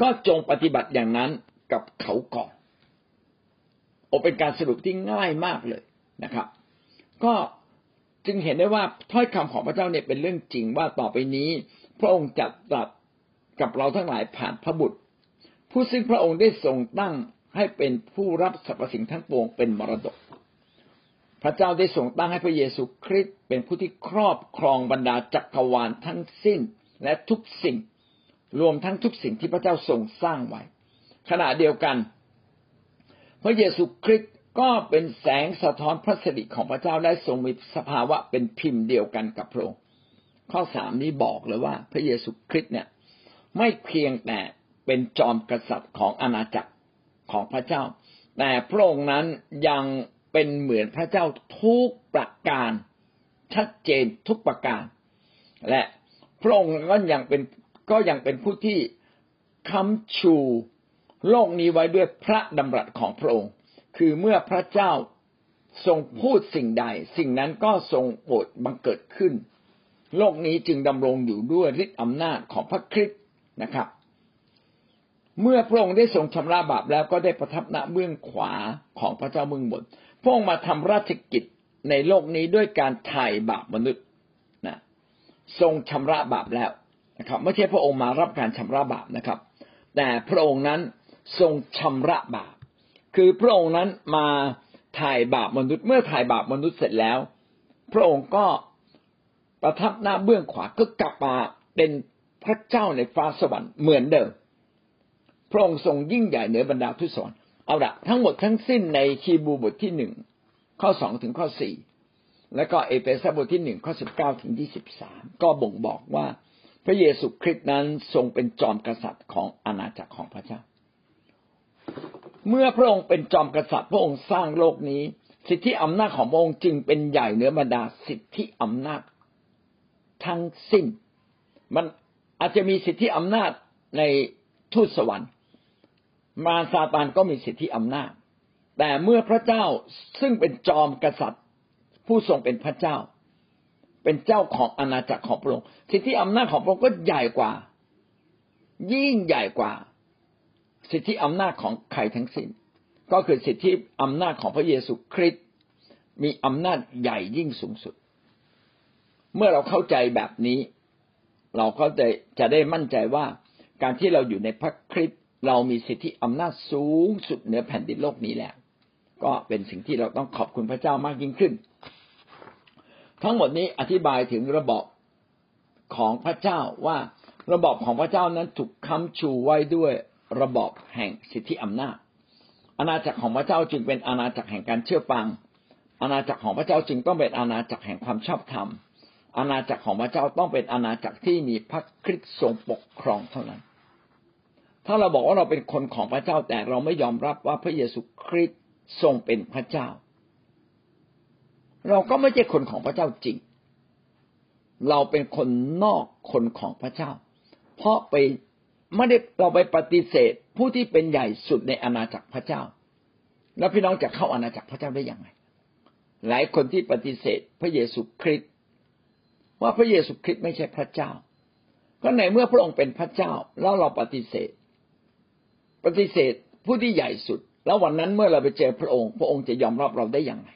ก็จงปฏิบัติอย่างนั้นกับเขาก่อนโอเป็นการสรุปที่ง่ายมากเลยนะครับ ก็จึงเห็นได้ว่าถ้อยคำของพระเจ้าเนี่ยเป็นเรื่องจริงว่าต่อไปนี้ พระองค์จัดตรัสกับเราทั้งหลายผ่านพระบุตร ผู้ซึ่งพระองค์ได้ทรงตั้งให้เป็นผู้รับสรรพสิ่งทั้งปวงเป็นมรดก พระเจ้าได้ทรงตั้งให้พระเยซูคริสต์เป็นผู้ที่ครอบครองบรรดาจักรวาลทั้งสิ้นและทุกสิ่ง รวมทั้งทุกสิ่งที่พระเจ้าทรงสร้างไว้ ขณะเดียวกัน พระเยซูคริสต์ก็เป็นแสงสะท้อนพระสิริของพระเจ้าและทรงมีสภาวะเป็นพิมพ์เดียวกันกับพระองค์ข้อสามนี้บอกเลยว่า พระเยซูคริสต์เนี่ย ไม่เพียงแต่เป็นจอมกษัตริย์ของอาณาจักรของพระเจ้า แต่พระองค์นั้นยังเป็นเหมือนพระเจ้าทุกประการชัดเจนทุกประการ และพระองค์ก็ยังเป็น ก็ยังเป็นผู้ที่ค้ำชูโลกนี้ไว้ด้วยพระดำรัสของพระองค์ คือเมื่อพระเจ้าทรงพูดสิ่งใด สิ่งนั้นก็ทรงโปรดบังเกิดขึ้น โลกนี้จึงดำรงอยู่ด้วยฤทธิอำนาจของพระคริสต์นะครับ เมื่อพระองค์ได้ทรงชำระบาปแล้วก็ได้ประทับณเบื้องขวาของพระเจ้าเมืองบนพระองค์มาทำราชกิจในโลกนี้ด้วยการไถ่บาปมนุษย์นะทรงชำระบาปแล้ว นะครับ ไม่ใช่พระองค์มารับการชำระบาปนะครับ แต่พระองค์นั้นทรงชำระบาป คือพระองค์นั้นมาถ่ายบาปมนุษย์เมื่อถ่ายบาปมนุษย์เสร็จแล้ว พระองค์ก็ประทับหน้าเบื้องขวาก็กลับมาเป็นพระเจ้าในฟ้าสวรรค์เหมือนเดิม พระองค์ทรงยิ่งใหญ่เหนือบรรดาทูตสวรรค์เอาละทั้งหมดทั้งสิ้นในฮีบรูบทที่หนึ่งข้อสองถึงข้อสี่แล้วก็เอเฟซัสบทที่หนึ่งข้อสิบเก้าถึงยี่สิบสามก็บ่งบอกว่า พระเยซูคริสต์นั้นทรงเป็นจอมกษัตริย์ของอาณาจักรของพระเจ้า เมื่อพระองค์เป็นจอมกษัตริย์พระองค์สร้างโลกนี้ สิทธิอำนาจของพระองค์จึงเป็นใหญ่เหนือบรรดาสิทธิอำนาจทั้งสิ้น มันอาจจะมีสิทธิอำนาจในทูตสวรรค์ มาซาตานก็มีสิทธิอำนาจ แต่เมื่อพระเจ้าซึ่งเป็นจอมกษัตริย์ ผู้ทรงเป็นพระเจ้า เป็นเจ้าของอาณาจักรของพระองค์สิทธิอำนาจของพระองค์ก็ใหญ่กว่า ยิ่งใหญ่กว่า สิทธิอำนาจของใครทั้งสิ้น ก็คือสิทธิอำนาจของพระเยซูคริสต์มีอำนาจใหญ่ยิ่งสูงสุด เมื่อเราเข้าใจแบบนี้ เราก็จะจะได้มั่นใจว่าการที่เราอยู่ในพระคริสต์เรามีสิทธิอำนาจสูงสุดเหนือแผ่นดินโลกนี้แล้ว ก็เป็นสิ่งที่เราต้องขอบคุณพระเจ้ามากยิ่งขึ้น ทั้งหมดนี้อธิบายถึงระบบของพระเจ้าว่าระบบของพระเจ้านั้นถูกค้ำชูไว้ด้วยระบอบแห่งสิทธิอำนาจ อาณาจักรของพระเจ้าจึงเป็นอาณาจักรแห่งการเชื่อฟัง อาณาจักรของพระเจ้าจึงต้องเป็นอาณาจักรแห่งความชอบธรรม อาณาจักรของพระเจ้าต้องเป็นอาณาจักรที่มีพระคริสต์ทรงปกครองเท่านั้น ถ้าเราบอกว่าเราเป็นคนของพระเจ้าแต่เราไม่ยอมรับว่าพระเยซูคริสต์ทรงเป็นพระเจ้า เราก็ไม่ใช่คนของพระเจ้าจริง เราเป็นคนนอกคนของพระเจ้า เพราะไปไม่ได้เราไปปฏิเสธผู้ที่เป็นใหญ่สุดในอาณาจักรพระเจ้า แล้วพี่น้องจะเข้าอาณาจักรพระเจ้าได้อย่างไร หลายคนที่ปฏิเสธพระเยซูคริสต์ว่าพระเยซูคริสต์ไม่ใช่พระเจ้า ก็ในเมื่อพระองค์เป็นพระเจ้า แล้วเราปฏิเสธ ปฏิเสธผู้ที่ใหญ่สุด แล้ววันนั้นเมื่อเราไปเจอพระองค์ พระองค์จะยอมรับเราได้อย่างไร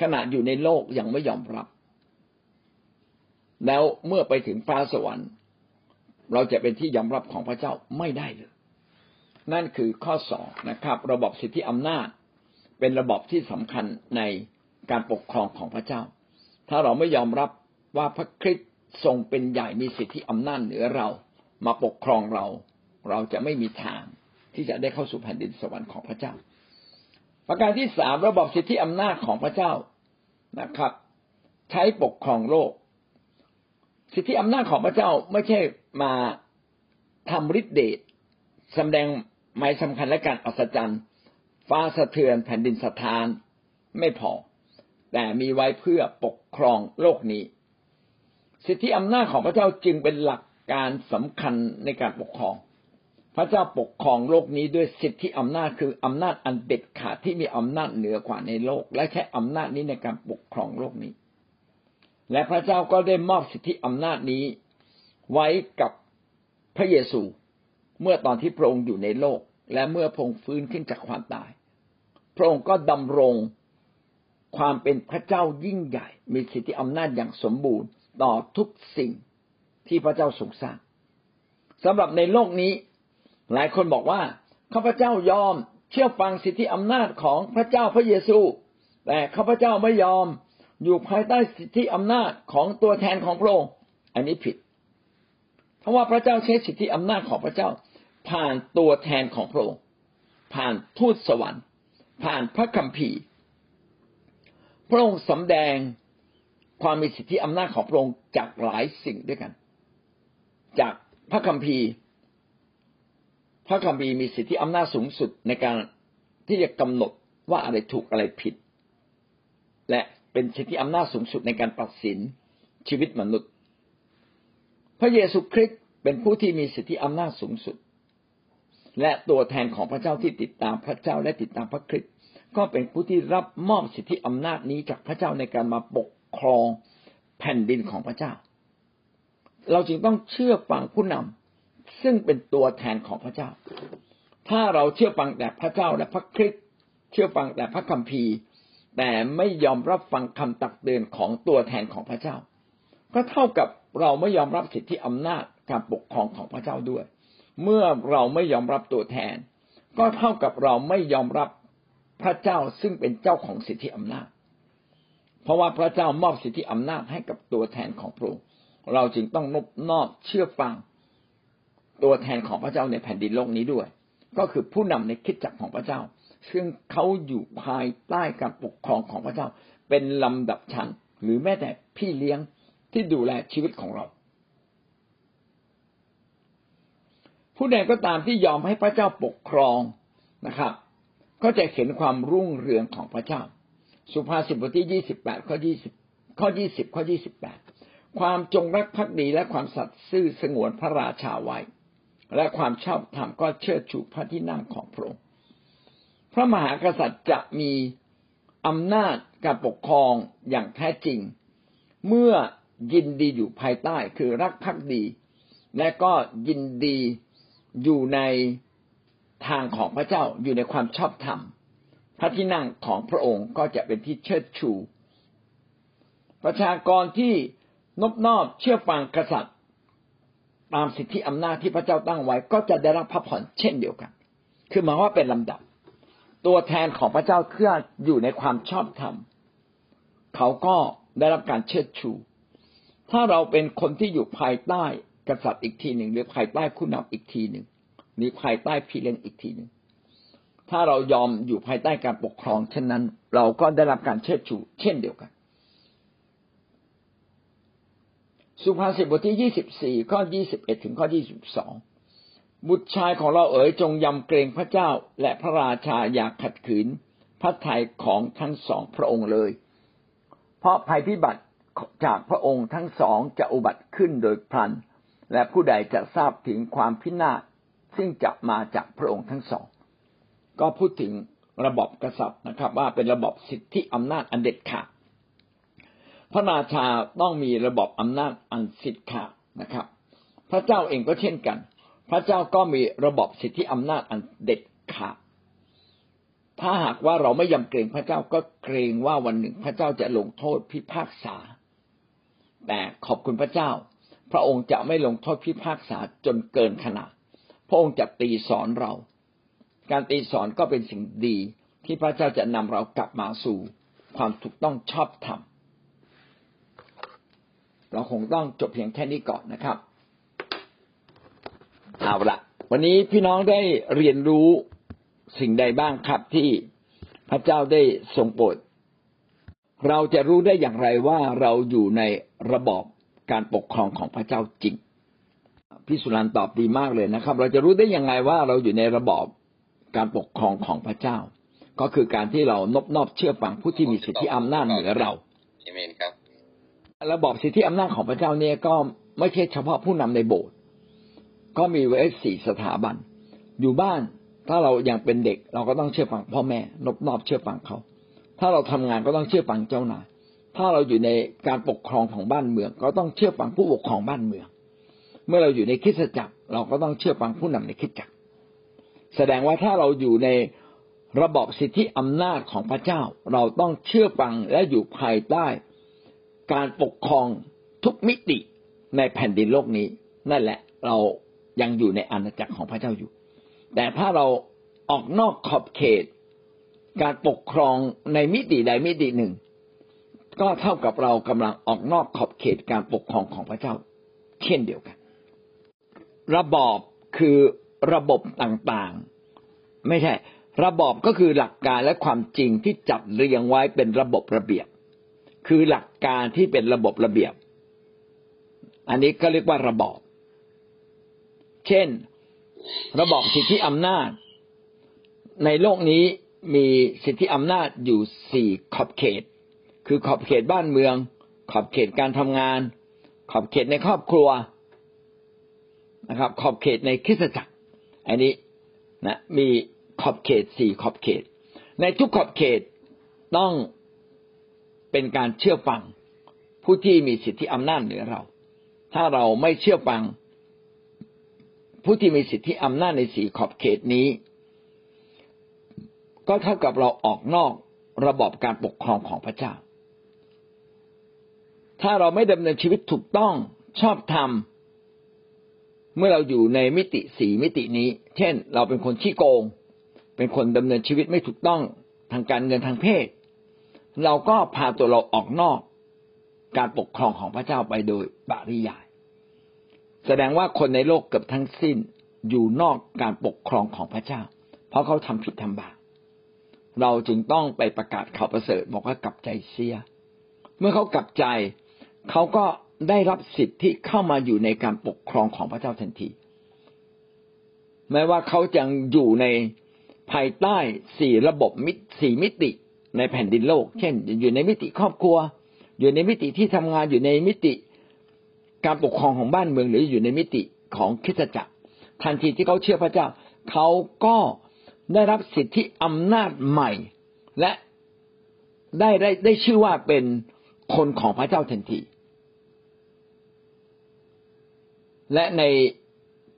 ขณะอยู่ในโลกยังไม่ยอมรับ แล้วเมื่อไปถึงฟ้าสวรรค์ เราจะเป็นที่ยอมรับของพระเจ้าไม่ได้เลย นั่นคือข้อสองนะครับ ระบบสิทธิอำนาจ เป็นระบบที่สำคัญในการปกครองของพระเจ้า ถ้าเราไม่ยอมรับว่าพระคริสต์ทรงเป็นใหญ่มีสิทธิอำนาจเหนือเรามาปกครองเรา เราจะไม่มีทางที่จะได้เข้าสู่แผ่นดินสวรรค์ของพระเจ้า ประการที่สามระบบสิทธิอำนาจของพระเจ้านะครับ ใช้ปกครองโลก สิทธิอำนาจของพระเจ้าไม่ใช่มาทำฤทธิเดชแสดงหมายสำคัญและการอัศจรรย์ ฟ้าสะเทือนแผ่นดินสะท้านไม่พอ แต่มีไว้เพื่อปกครองโลกนี้ สิทธิอำนาจของพระเจ้าจึงเป็นหลักการสำคัญในการปกครอง พระเจ้าปกครองโลกนี้ด้วยสิทธิอำนาจคืออำนาจอันเด็ดขาดที่มีอำนาจเหนือกว่าในโลก และใช้อำนาจนี้ในการปกครองโลกนี้ และพระเจ้าก็ได้มอบสิทธิอำนาจนี้ไว้กับพระเยซู เมื่อตอนที่พระองค์อยู่ในโลก และเมื่อพระองค์ฟื้นขึ้นจากความตาย พระองค์ก็ดำรงความเป็นพระเจ้ายิ่งใหญ่ มีสิทธิอำนาจอย่างสมบูรณ์ต่อทุกสิ่งที่พระเจ้าทรงสร้างสำหรับในโลกนี้ หลายคนบอกว่าข้าพเจ้ายอมเชื่อฟังสิทธิอำนาจของพระเจ้าพระเยซู แต่ข้าพเจ้าไม่ยอมอยู่ภายใต้สิทธิอำนาจของตัวแทนของพระองค์อันนี้ผิด เพราะว่าพระเจ้าใช้สิทธิอำนาจของพระเจ้า ผ่านตัวแทนของพระองค์ผ่านทูตสวรรค์ ผ่านพระคัมภีร์พระองค์สำแดงความมีสิทธิอำนาจของพระองค์จากหลายสิ่งด้วยกัน จากพระคัมภีร์ พระคัมภีร์มีสิทธิอำนาจสูงสุดในการที่จะกำหนดว่าอะไรถูกอะไรผิด และเป็นสิทธิอำนาจสูงสุดในการตัดสินชีวิตมนุษย์ พระเยซูคริสต์เป็นผู้ที่มีสิทธิอำนาจสูงสุด และตัวแทนของพระเจ้าที่ติดตามพระเจ้าและติดตามพระคริสต์ก็เป็นผู้ที่รับมอบสิทธิอำนาจนี้จากพระเจ้าในการมาปกครองแผ่นดินของพระเจ้า เราจึงต้องเชื่อฟังผู้นำ ซึ่งเป็นตัวแทนของพระเจ้า ถ้าเราเชื่อฟังแต่พระเจ้าและพระคริสต์เชื่อฟังแต่พระคัมภีร์ แต่ไม่ยอมรับฟังคำตักเตือนของตัวแทนของพระเจ้า ก็เท่ากับเราไม่ยอมรับสิทธิอำนาจการปกครองของพระเจ้าด้วย เมื่อเราไม่ยอมรับตัวแทน ก็เท่ากับเราไม่ยอมรับพระเจ้าซึ่งเป็นเจ้าของสิทธิอำนาจ เพราะว่าพระเจ้ามอบสิทธิอำนาจให้กับตัวแทนของพระองค์เราจึงต้องนบนอบเชื่อฟัง ตัวแทนของพระเจ้าในแผ่นดินโลกนี้ด้วย ก็คือผู้นำในคิดจักของพระเจ้า ซึ่งเขาอยู่ภายใต้การปกครองของพระเจ้า เป็นลำดับชั้นหรือแม้แต่พี่เลี้ยงที่ดูแลชีวิตของเรา ผู้ใดก็ตามที่ยอมให้พระเจ้าปกครองนะครับ ก็จะเห็นความรุ่งเรืองของพระเจ้า สุภาษิตบทที่ยี่สิบแปดข้อยี่สิบข้อยี่สิบข้อยี่สิบแปดความจงรักภักดีและความสัตย์ซื่อสงวนพระราชาไว้ และความชอบธรรมก็เชิดชูพระที่นั่งของพระองค์ พระมหากษัตริย์จะมีอำนาจการปกครองอย่างแท้จริง เมื่อยินดีอยู่ภายใต้คือรักภักดี และก็ยินดีอยู่ในทางของพระเจ้าอยู่ในความชอบธรรม พระที่นั่งของพระองค์ก็จะเป็นที่เชิดชู ประชากรที่นบนอบเชื่อฟังกษัตริย์ ตามสิทธิอำนาจที่พระเจ้าตั้งไว้ ก็จะได้รับพระพรเช่นเดียวกัน คือหมายว่าเป็นลำดับ ตัวแทนของพระเจ้าเพื่ออยู่ในความชอบธรรม เขาก็ได้รับการเชิดชู ถ้าเราเป็นคนที่อยู่ภายใต้กษัตริย์อีกทีหนึ่ง หรือภายใต้ผู้นำอีกทีหนึ่งหรือภายใต้พี่เลี้ยงอีกทีหนึ่ง ถ้าเรายอมอยู่ภายใต้การปกครอง เช่นนั้น เราก็ได้รับการเชิดชู เช่นเดียวกัน สุภาษิตบทที่ยี่สิบสี่ข้อยี่สิบเอ็ดถึงข้อยี่สิบสองบุตรชายของเราเอ๋ยจงยำเกรงพระเจ้า และพระราชาอยากขัดขืนพระทัยของทั้งสองพระองค์เลย เพราะภัยพิบัติจากพระองค์ทั้งสองจะอุบัติขึ้นโดยพลัน และผู้ใดจะทราบถึงความพินาศซึ่งจะมาจากพระองค์ทั้งสอง ก็พูดถึงระบบกษัตริย์นะครับ ว่าเป็นระบบสิทธิอำนาจอันเด็ดขาด พระราชาต้องมีระบบอำนาจอันสิทธิ์ขาดนะครับ พระเจ้าเองก็เช่นกัน พระเจ้าก็มีระบบสิทธิอำนาจอันเด็ดขาดถ้าหากว่าเราไม่ยำเกรงพระเจ้าก็เกรงว่าวันหนึ่งพระเจ้าจะลงโทษพิพากษา แต่ขอบคุณพระเจ้า พระองค์จะไม่ลงโทษพิพากษาจนเกินขนาด พระองค์จะตีสอนเรา การตีสอนก็เป็นสิ่งดีที่พระเจ้าจะนำเรากลับมาสู่ความถูกต้องชอบธรรม เราคงต้องจบเพียงแค่นี้ก่อนนะครับเอาละวันนี้พี่น้องได้เรียนรู้สิ่งใดบ้างครับที่พระเจ้าได้ทรงโปรดเราจะรู้ได้อย่างไรว่าเราอยู่ในระบอบการปกครองของพระเจ้าจริงพี่สุรันตอบดีมากเลยนะครับ เราจะรู้ได้อยังไงว่าเราอยู่ในระบอบการปกครองของพระเจ้า ก็คือการที่เรานบนอบเชื่อฟังผู้ที่มีสิทธิอำนาจเหนือเราอเมนครับ ระบอบสิทธิอำนาจของพระเจ้าเนี่ยก็ไม่ใช่เฉพาะผู้นำในโบสถ์ก็มีไว้สี่สถาบัน อยู่บ้านถ้าเรายังเป็นเด็ก เราก็ต้องเชื่อฟังพ่อแม่นบนอบเชื่อฟังเขา ถ้าเราทำงานก็ต้องเชื่อฟังเจ้านายถ้าเราอยู่ในการปกครองของบ้านเมือง ก็ต้องเชื่อฟังผู้ปกครองบ้านเมือง เมื่อเราอยู่ในคิดจักร เราก็ต้องเชื่อฟังผู้นำในคิดจักร แสดงว่าถ้าเราอยู่ในระบอบสิทธิอำนาจของพระเจ้า เราต้องเชื่อฟังและอยู่ภายใต้ การปกครองทุกมิติในแผ่นดินโลกนี้ นั่นแหละเรายังอยู่ในอาณาจักรของพระเจ้าอยู่ แต่ถ้าเราออกนอกขอบเขต การปกครองในมิติใดมิติหนึ่ง ก็เท่ากับเรากำลังออกนอกขอบเขตการปกครองของพระเจ้า เช่นเดียวกัน ระบอบคือระบบต่างๆ ไม่ใช่ ระบอบก็คือหลักการและความจริงที่จัดเรียงไว้เป็นระบบระเบียบ คือหลักการที่เป็นระบบระเบียบ อันนี้ก็เรียกว่าระบอบ เช่น ระบอบสิทธิอำนาจ ในโลกนี้มีสิทธิอำนาจอยู่สี่ขอบเขต คือขอบเขตบ้านเมือง ขอบเขตการทำงาน ขอบเขตในครอบครัวนะครับ ขอบเขตในคริสตจักร อันนี้นะมีขอบเขตสี่ขอบเขต ในทุกขอบเขตต้อง เป็นการเชื่อฟังผู้ที่มีสิทธิอำนาจเหนือเรา ถ้าเราไม่เชื่อฟัง ผู้ที่มีสิทธิอำนาจในสีขอบเขตนี้ ก็เท่ากับเราออกนอกระบอบการปกครองของพระเจ้า ถ้าเราไม่ดำเนินชีวิตถูกต้องชอบธรรมเมื่อเราอยู่ในมิติสีมิตินี้ เช่น เราเป็นคนขี้โกง เป็นคนดำเนินชีวิตไม่ถูกต้องทางการเงินทางเพศ เราก็พาตัวเราออกนอก การปกครองของพระเจ้าไปโดยบาริยาย แสดงว่าคนในโลกเกือบทั้งสิ้นอยู่นอกการปกครองของพระเจ้า เพราะเขาทำผิดทำบาปเราจึงต้องไปประกาศข่าวประเสริฐบอกว่ากลับใจเสีย เมื่อเขากลับใจเขาก็ได้รับสิทธิ์ที่เข้ามาอยู่ในการปกครองของพระเจ้าทันที แม้ว่าเขาจะอยู่ในภายใต้สี่ระบบมิสี่มิติ ในแผ่นดินโลก เช่น อยู่ในมิติครอบครัว อยู่ในมิติที่ทำงานอยู่ในมิติการปกครองของบ้านเมืองหรืออยู่ในมิติของคริสตจักร ทันทีที่เขาเชื่อพระเจ้า เขาก็ได้รับสิทธิอำนาจใหม่ และได้ได้ได้ชื่อว่าเป็นคนของพระเจ้าทันที และใน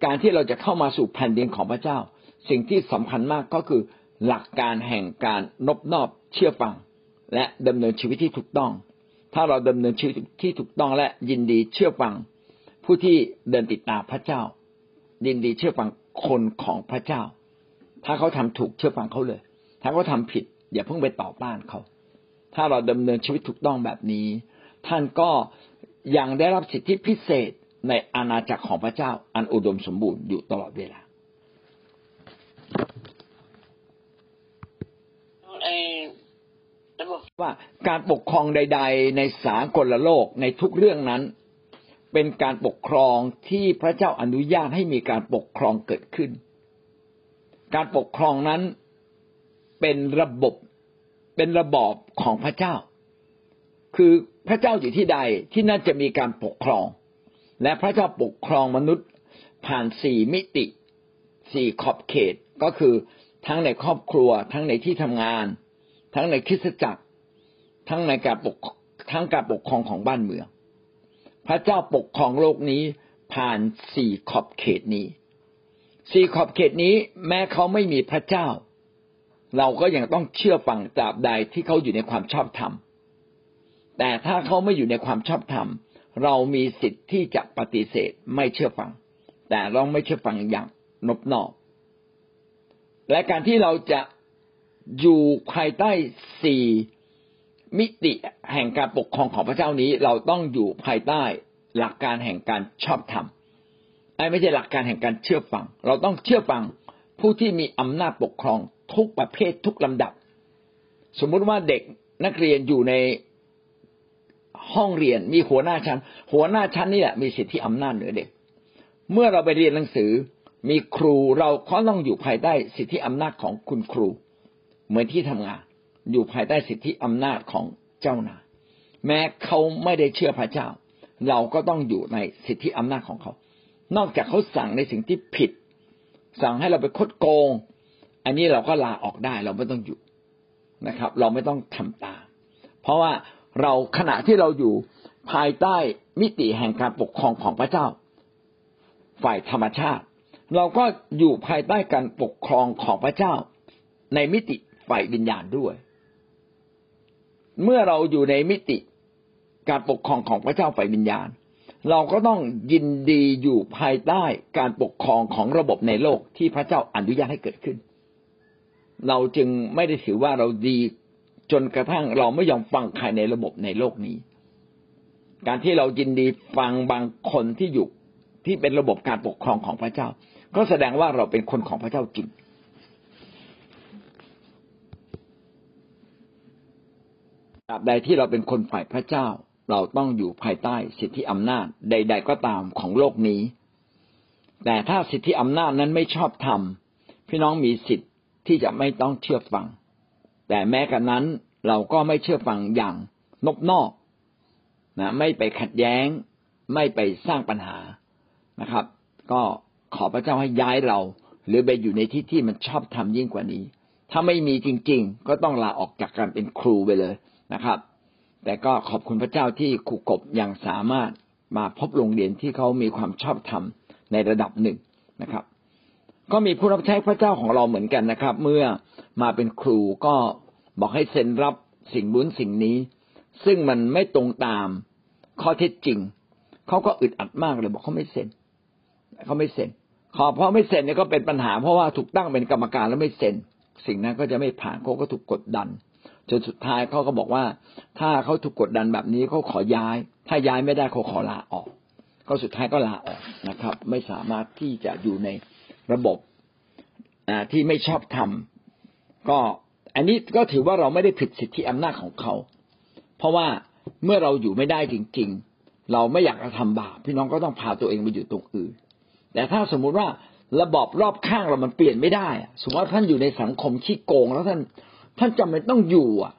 การที่เราจะเข้ามาสู่แผ่นดินของพระเจ้า สิ่งที่สำคัญมากก็คือ หลักการแห่งการนบนอบเชื่อฟัง และดำเนินชีวิตที่ถูกต้อง ถ้าเราดำเนินชีวิตที่ถูกต้องและยินดีเชื่อฟัง ผู้ที่เดินติดตามพระเจ้า ยินดีเชื่อฟังคนของพระเจ้า ถ้าเขาทำถูกเชื่อฟังเขาเลย ถ้าเขาทาผิด อย่าเพิ่งไปต่อต้านเขา ถ้าเราดำเนินชีวิตถูกต้องแบบนี้ ท่านก็ยังได้รับสิทธิพิเศษในอาณาจักรของพระเจ้า อันอุดมสมบูรณ์อยู่ตลอดเวลา ว่าการปกครองใด ๆ ในสากลโลกในทุกเรื่องนั้น เป็นการปกครองที่พระเจ้าอนุญาตให้มีการปกครองเกิดขึ้น การปกครองนั้นเป็นระบบเป็นระบอบของพระเจ้า คือพระเจ้าอยู่ที่ใดที่นั่นจะมีการปกครอง และพระเจ้าปกครองมนุษย์ผ่านสี่มิติสี่ขอบเขตก็คือทั้งในครอบครัว ทั้งในที่ทำงาน ทั้งในคริสตจักร ทั้งในการปกทั้งการปกครองของบ้านเมือง พระเจ้าปกครองโลกนี้ผ่านสี่ขอบเขตนี้สี่ขอบเขตนี้แม้เขาไม่มีพระเจ้า เราก็ยังต้องเชื่อฟังตราบใดที่เขาอยู่ในความชอบธรรม แต่ถ้าเขาไม่อยู่ในความชอบธรรม เรามีสิทธิ์ที่จะปฏิเสธไม่เชื่อฟัง แต่เราไม่เชื่อฟังอย่างนบนอบและการที่เราจะอยู่ภายใต้สี่ มิติแห่งการปกครองของพระเจ้านี้เราต้องอยู่ภายใต้หลักการแห่งการชอบธรรมไม่ใช่หลักการแห่งการเชื่อฟัง เราต้องเชื่อฟังผู้ที่มีอำนาจปกครองทุกประเภททุกลำดับ สมมุติว่าเด็กนักเรียนอยู่ในห้องเรียนมีหัวหน้าชั้น หัวหน้าชั้นนี่แหละมีสิทธิอำนาจเหนือเด็ก เมื่อเราไปเรียนหนังสือ มีครูเราก็ต้องอยู่ภายใต้สิทธิอำนาจของคุณครู เหมือนที่ทำงาน อยู่ภายใต้สิทธิอำนาจของเจ้านายแม้เขาไม่ได้เชื่อพระเจ้า เราก็ต้องอยู่ในสิทธิอำนาจของเขา นอกจากเขาสั่งในสิ่งที่ผิด สั่งให้เราไปคดโกง อันนี้เราก็ลาออกได้เราไม่ต้องอยู่นะครับ เราไม่ต้องทำตาม เพราะว่าเราขณะที่เราอยู่ภายใต้มิติแห่งการปกครองของพระเจ้า ฝ่ายธรรมชาติ เราก็อยู่ภายใต้การปกครองของพระเจ้า ในมิติฝ่ายวิญญาณด้วย เมื่อเราอยู่ในมิติการปกครองของพระเจ้าฝ่ายวิญญาณ เราก็ต้องยินดีอยู่ภายใต้การปกครองของระบบในโลกที่พระเจ้าอนุญาตให้เกิดขึ้น เราจึงไม่ได้ถือว่าเราดีจนกระทั่งเราไม่ยอมฟังใครในระบบในโลกนี้ การที่เรายินดีฟังบางคนที่อยู่ที่เป็นระบบการปกครองของพระเจ้า ก็แสดงว่าเราเป็นคนของพระเจ้าจริง ตราบใดที่เราเป็นคนฝ่ายพระเจ้า เราต้องอยู่ภายใต้สิทธิอำนาจใด ๆ ก็ตามของโลกนี้ แต่ถ้าสิทธิอำนาจนั้นไม่ชอบธรรมพี่น้องมีสิทธิ์ที่จะไม่ต้องเชื่อฟัง แต่แม้กระนั้นเราก็ไม่เชื่อฟังอย่างนบนอกนะไม่ไปขัดแย้ง ไม่ไปสร้างปัญหานะครับ ก็ขอพระเจ้าให้ย้ายเรา หรือไปอยู่ในที่ที่มันชอบทำยิ่งกว่านี้ ถ้าไม่มีจริง ๆ ก็ต้องลาออกจากการเป็นครูไปเลย นะครับ แต่ก็ขอบคุณพระเจ้าที่ครูกบยังสามารถมาพบโรงเรียนที่เขามีความชอบธรรมในระดับหนึ่งนะครับ ก็มีผู้รับใช้พระเจ้าของเราเหมือนกันนะครับ เมื่อมาเป็นครูก็บอกให้เซ็นรับสิ่งบุญสิ่งนี้ ซึ่งมันไม่ตรงตามข้อเท็จจริงเขาก็อึดอัดมากเลยบอกเขาไม่เซ็นเขาไม่เซ็นขอเพราะไม่เซ็นเนี่ยก็เป็นปัญหาเพราะว่าถูกตั้งเป็นกรรมการแล้วไม่เซ็น สิ่งนั้นก็จะไม่ผ่านเขาก็ถูกกดดัน จนสุดท้ายเขาก็บอกว่า ถ้าเขาถูกกดดันแบบนี้เขาขอย้าย ถ้าย้ายไม่ได้เขาขอลาออกก็สุดท้ายก็ลาออกนะครับ ไม่สามารถที่จะอยู่ในระบบที่ไม่ชอบทำก็อันนี้ก็ถือว่าเราไม่ได้ผิดสิทธิอำนาจของเขา เพราะว่าเมื่อเราอยู่ไม่ได้จริง ๆ เราไม่อยากจะทำบาปพี่น้องก็ต้องพาตัวเองไปอยู่ตรงอื่น แต่ถ้าสมมุติว่าระบอบรอบข้างเรามันเปลี่ยนไม่ได้ สมมติว่าท่านอยู่ในสังคมขี้โกง แล้วท่าน ท่านจำเป็นต้องอยู่อะ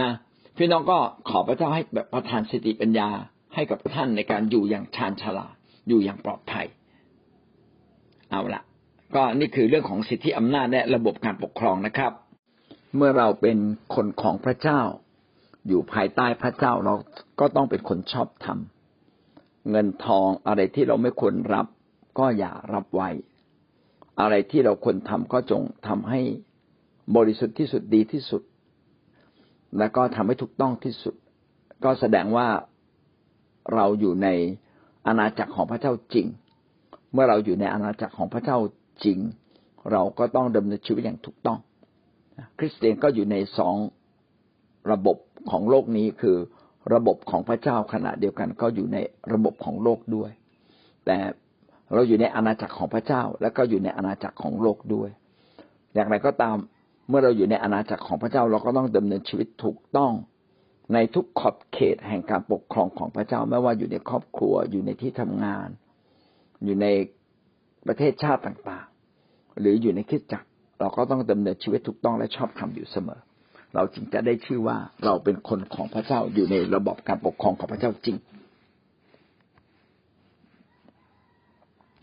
นะพี่น้องก็ขอพระเจ้าให้แบบประทานสติปัญญาให้กับท่านในการอยู่อย่างชาญฉลาดอยู่อย่างปลอดภัย เอาละก็นี่คือเรื่องของสิทธิอำนาจและระบบการปกครองนะครับ เมื่อเราเป็นคนของพระเจ้า อยู่ภายใต้พระเจ้าเราก็ต้องเป็นคนชอบธรรมเงินทองอะไรที่เราไม่ควรรับ ก็อย่ารับไว้ อะไรที่เราควรทำก็จงทำให้ บริสุทธิ์ที่สุดดีที่สุด และก็ทำให้ถูกต้องที่สุด ก็แสดงว่าเราอยู่ในอาณาจักรของพระเจ้าจริง เมื่อเราอยู่ในอาณาจักรของพระเจ้าจริง เราก็ต้องดำเนินชีวิตอย่างถูกต้อง คริสเตียนก็อยู่ในสองระบบของโลกนี้คือระบบของพระเจ้าขณะเดียวกันก็อยู่ในระบบของโลกด้วย แต่เราอยู่ในอาณาจักรของพระเจ้า และก็อยู่ในอาณาจักรของโลกด้วย อย่างไรก็ตาม มื่อเราอยู่ในอาณาจักรของพระเจ้าเราก็ต้องดำเนินชีวิตถูกต้องในทุกขอบเขตแห่งการปกครองของพระเจ้าไม่ว่าอยู่ในครอบครัวอยู่ในที่ทำงาน อยู่ในประเทศชาติต่างๆ หรืออยู่ในคิดจักร เราก็ต้องดำเนินชีวิตถูกต้องและชอบธรรมอยู่เสมอ เราจึงจะได้ชื่อว่าเราเป็นคนของพระเจ้าอยู่ในระบบการปกครองของพระเจ้าจริง